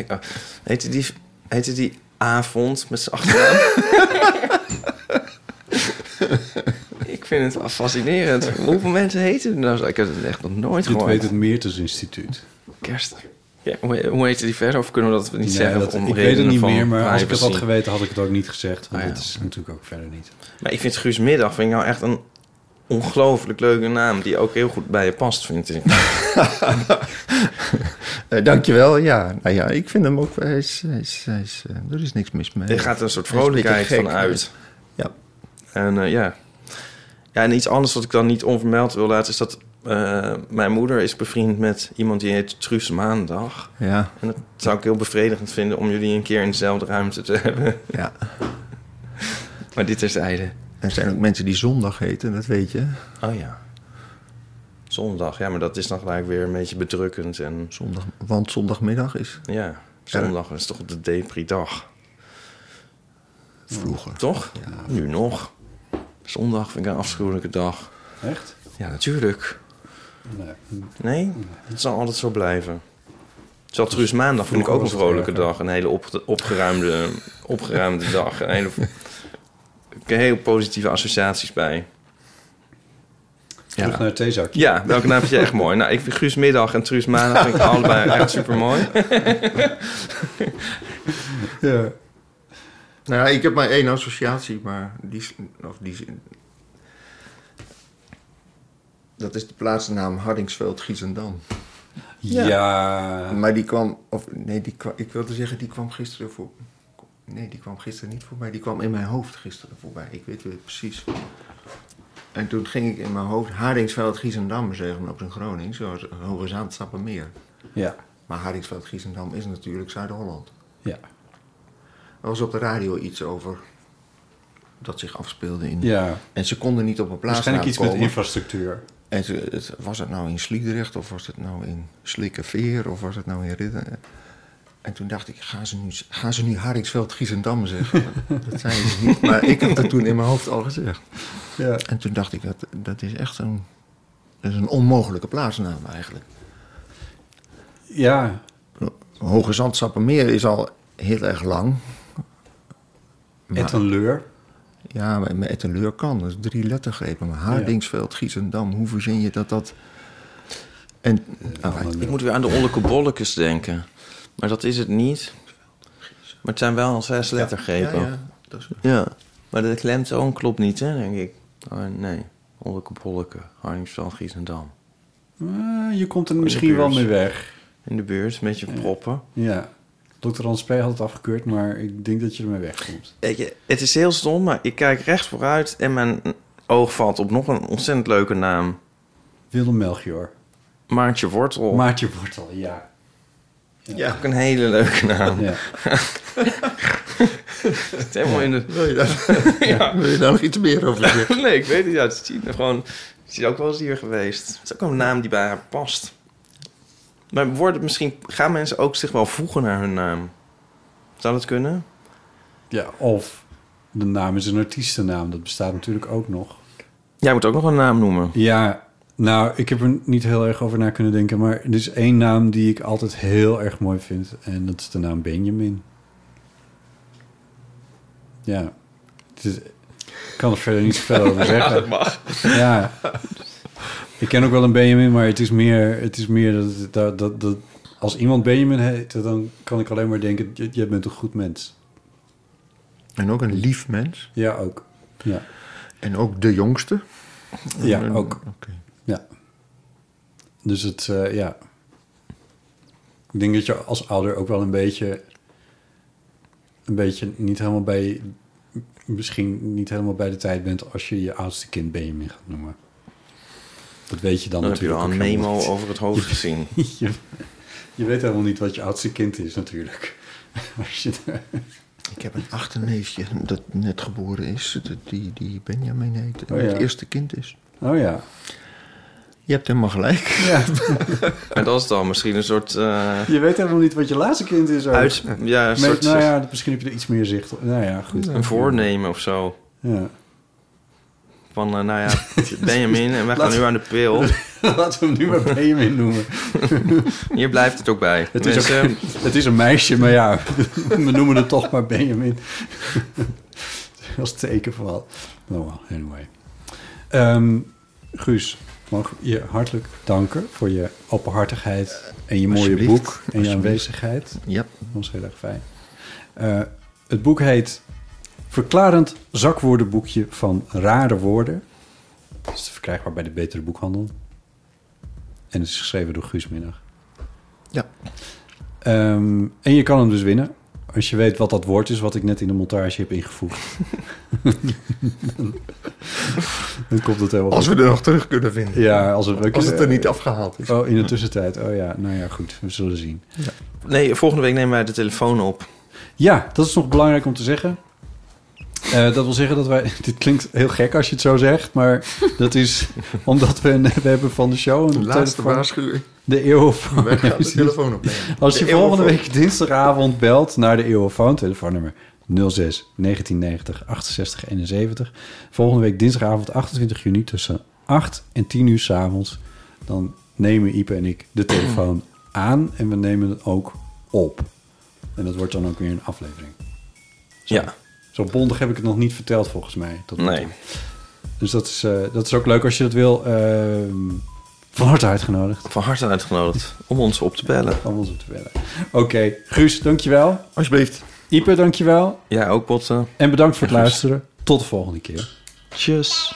Heette die, heette die avond met z'n achternaam? ik vind het fascinerend. Hoeveel mensen heten er nou? zo? Ik heb het echt nog nooit Dit gehoord. weet het Meertens Instituut. Kerst. Ja, hoe, hoe heette die verder? Of kunnen we dat niet Nee, zeggen? dat- om ik weet het redenen niet van meer, maar als ik het had privacy? geweten had ik het ook niet gezegd. Want Ah, ja. dit is natuurlijk ook verder niet. Maar ik vind Guus Middag vind ik nou echt een ongelooflijk leuke naam... die ook heel goed bij je past, vind ik. Eh, dankjewel, ja. Nou ja, ik vind hem ook... Hij is, hij is, hij is, eh, er is niks mis mee. Er gaat een soort vrolijkheid gek, van uit. Ja. En eh, ja. ja, en iets anders wat ik dan niet onvermeld wil laten... is dat mijn moeder is bevriend met iemand die heet Truus Maandag. Ja, En dat zou ik heel bevredigend vinden... om jullie een keer in dezelfde ruimte te hebben. ja. Maar dit is einde. Er zijn ook mensen die zondag heten, dat weet je. Oh ja. Zondag, ja, maar dat is dan gelijk weer een beetje bedrukkend. En Zondag, want zondagmiddag is ja, zondag is toch de depri-dag. vroeger. Toch? Nu nog. Zondag vind ik een afschuwelijke dag. Echt? Ja, natuurlijk. Nee. Nee, het zal altijd zo blijven. Zelfs Truus Maandag vind ik ook een vrolijke dag. Een hele op, opgeruimde, opgeruimde dag. Een hele, heel positieve associaties bij. Terug Ja. naar het theezakje. ja, welke naam vind je echt mooi? Nou, ik vind Guus Middag en Truus Maandag vind ik allebei echt super mooi. Ja. Nou ja, ik heb maar één associatie, maar die, is- of die, is- Dat is de plaatsnaam Hardingsveld, Giesendam. Ja. Maar die kwam, of nee, die kwam, ik wilde zeggen, die kwam gisteren voor. Nee, die kwam gisteren niet voorbij. Die kwam in mijn hoofd gisteren voorbij. Ik weet het precies. En toen ging ik in mijn hoofd Hardingsveld, Giesendam zeggen op zijn Gronings, zoals Hoge Zand, Sappemeer. Ja. Maar Hardingsveld, Giesendam is natuurlijk Zuid-Holland. Ja. Er was op de radio iets over dat zich afspeelde in. Ja. En ze konden niet op een plaats Waarschijnlijk iets met infrastructuur. En ze, het, was het nou in Sliedrecht of was het nou in Slikkerveer of was het nou in Ridder? En toen dacht ik, gaan ze nu, gaan ze nu Haringsveld Giesendam zeggen? dat zei ze niet, maar ik heb dat toen in mijn hoofd al gezegd. Ja. En toen dacht ik, dat, dat is echt een, dat is een onmogelijke plaatsnaam eigenlijk. Ja. Hoge Zandsappenmeer is al heel erg lang. Maar- Ettenleur. Ja, maar met Ettenleur kan. Dat is drie lettergrepen. Maar Hardingsveld, Giesendam, hoe verzin je dat dat... En, ah, Ik moet weer aan de Olleke Bollekes denken. Maar dat is het niet. Maar het zijn wel zes lettergrepen. ja, Ja, ja, dat is- maar de klemtoon klopt niet, hè, denk ik. Oh, nee, Olleke Bolleke, Hardingsveld, Giesendam. Eh, je komt er misschien wel mee weg. In de buurt, een beetje proppen. Ja. Dr. Hans P. had het afgekeurd, maar ik denk dat je ermee wegkomt. Je, het is heel stom, maar ik kijk recht vooruit... en mijn oog valt op nog een ontzettend leuke naam. Willem Melchior. Maartje Wortel. Maartje Wortel, ja. Ja, ook een hele leuke naam. Ja. Het is helemaal in de... Wil je daar, wil je daar nog iets meer over zeggen? nee, ik weet niet. Ja, het is. Gewoon, ze is ook wel eens hier geweest. Het is ook een naam die bij haar past. Maar worden misschien, gaan mensen ook zich wel voegen naar hun naam? Zou dat kunnen? ja, of de naam is een artiestennaam. Dat bestaat natuurlijk ook nog. Jij moet ook nog een naam noemen. Ja, nou, ik heb er niet heel erg over na kunnen denken. Maar er is één naam die ik altijd heel erg mooi vind. En dat is de naam Benjamin. Ja. Het is, ik kan er verder niet zoveel over zeggen. dat mag. Ja. Ik ken ook wel een Benjamin, maar het is meer, het is meer dat, dat, dat, dat als iemand Benjamin heet, dan kan ik alleen maar denken, je, je bent een goed mens. En ook een lief mens. Ja, ook. Ja, En ook de jongste. ja ook. Oké. Dus het, eh, ja. Ik denk dat je als ouder ook wel een beetje, een beetje niet helemaal bij, misschien niet helemaal bij de tijd bent als je je oudste kind Benjamin gaat noemen. Dat weet je dan, Dan heb je natuurlijk wel een memo niet. over het hoofd gezien. je, je weet helemaal niet wat je oudste kind is natuurlijk. Als je, Ik heb een achterneefje dat net geboren is, dat die, die Benjamin heet. En Oh, ja. het eerste kind is. oh ja. Je hebt helemaal gelijk. ja. En dat is dan misschien een soort... eh, Je weet helemaal niet wat je laatste kind is. ook. uit, ja, een Met- soort nou ja, misschien heb je er iets meer zicht op. Nou ja, goed. een voornemen of zo. Ja. Van, eh, nou ja, Benjamin en wij gaan nu aan de pil. Laten we hem nu maar Benjamin noemen. Hier blijft het ook bij. Het is, ook- het is een meisje, maar ja, we noemen het toch maar Benjamin. Als teken van wat. Nou, well, anyway. Ehm, Guus, ik je hartelijk danken voor je openhartigheid en je mooie boek en je aanwezigheid. Ja. Dat was heel erg fijn. Eh, het boek heet Verklarend zakwoordenboekje van rare woorden. Het is verkrijgbaar bij de Betere Boekhandel. En het is geschreven door Guus Minnig. Ja. Ehm, en je kan hem dus winnen. Als je weet wat dat woord is, wat ik net in de montage heb ingevoegd. Dan komt het helemaal Als we er nog terug kunnen vinden. Ja, als, we, Als het er niet afgehaald is. Oh, in de tussentijd. Oh ja, nou ja, goed. We zullen zien. nee, volgende week nemen wij de telefoon op. Ja, dat is nog belangrijk om te zeggen. Eh, dat wil zeggen dat wij... Dit klinkt heel gek als je het zo zegt, maar dat is omdat we, een- we hebben van de show... Een De laatste telefoon- waarschuwing. De eeuwofoon. Wij gaan de telefoon opnemen. Als je De volgende week dinsdagavond belt naar de eeuwofoon, telefoonnummer 06 1990 68 71. Volgende week dinsdagavond 28 juni tussen 8 en 10 uur 's avonds. Dan nemen Ipe en ik de telefoon aan en we nemen het ook op. En dat wordt dan ook weer een aflevering. Zo. Ja. Zo bondig heb ik het nog niet verteld volgens mij. Tot Nee. toe. Dus dat is, eh, dat is ook leuk als je dat wil. Ehm, van harte uitgenodigd. Van harte uitgenodigd om ons op te bellen. Om ons op te bellen. Oké, Guus, dankjewel. Alsjeblieft. Ipe, dankjewel. Jij ook, Botten. En bedankt voor het Guus. luisteren. Tot de volgende keer. Tjus.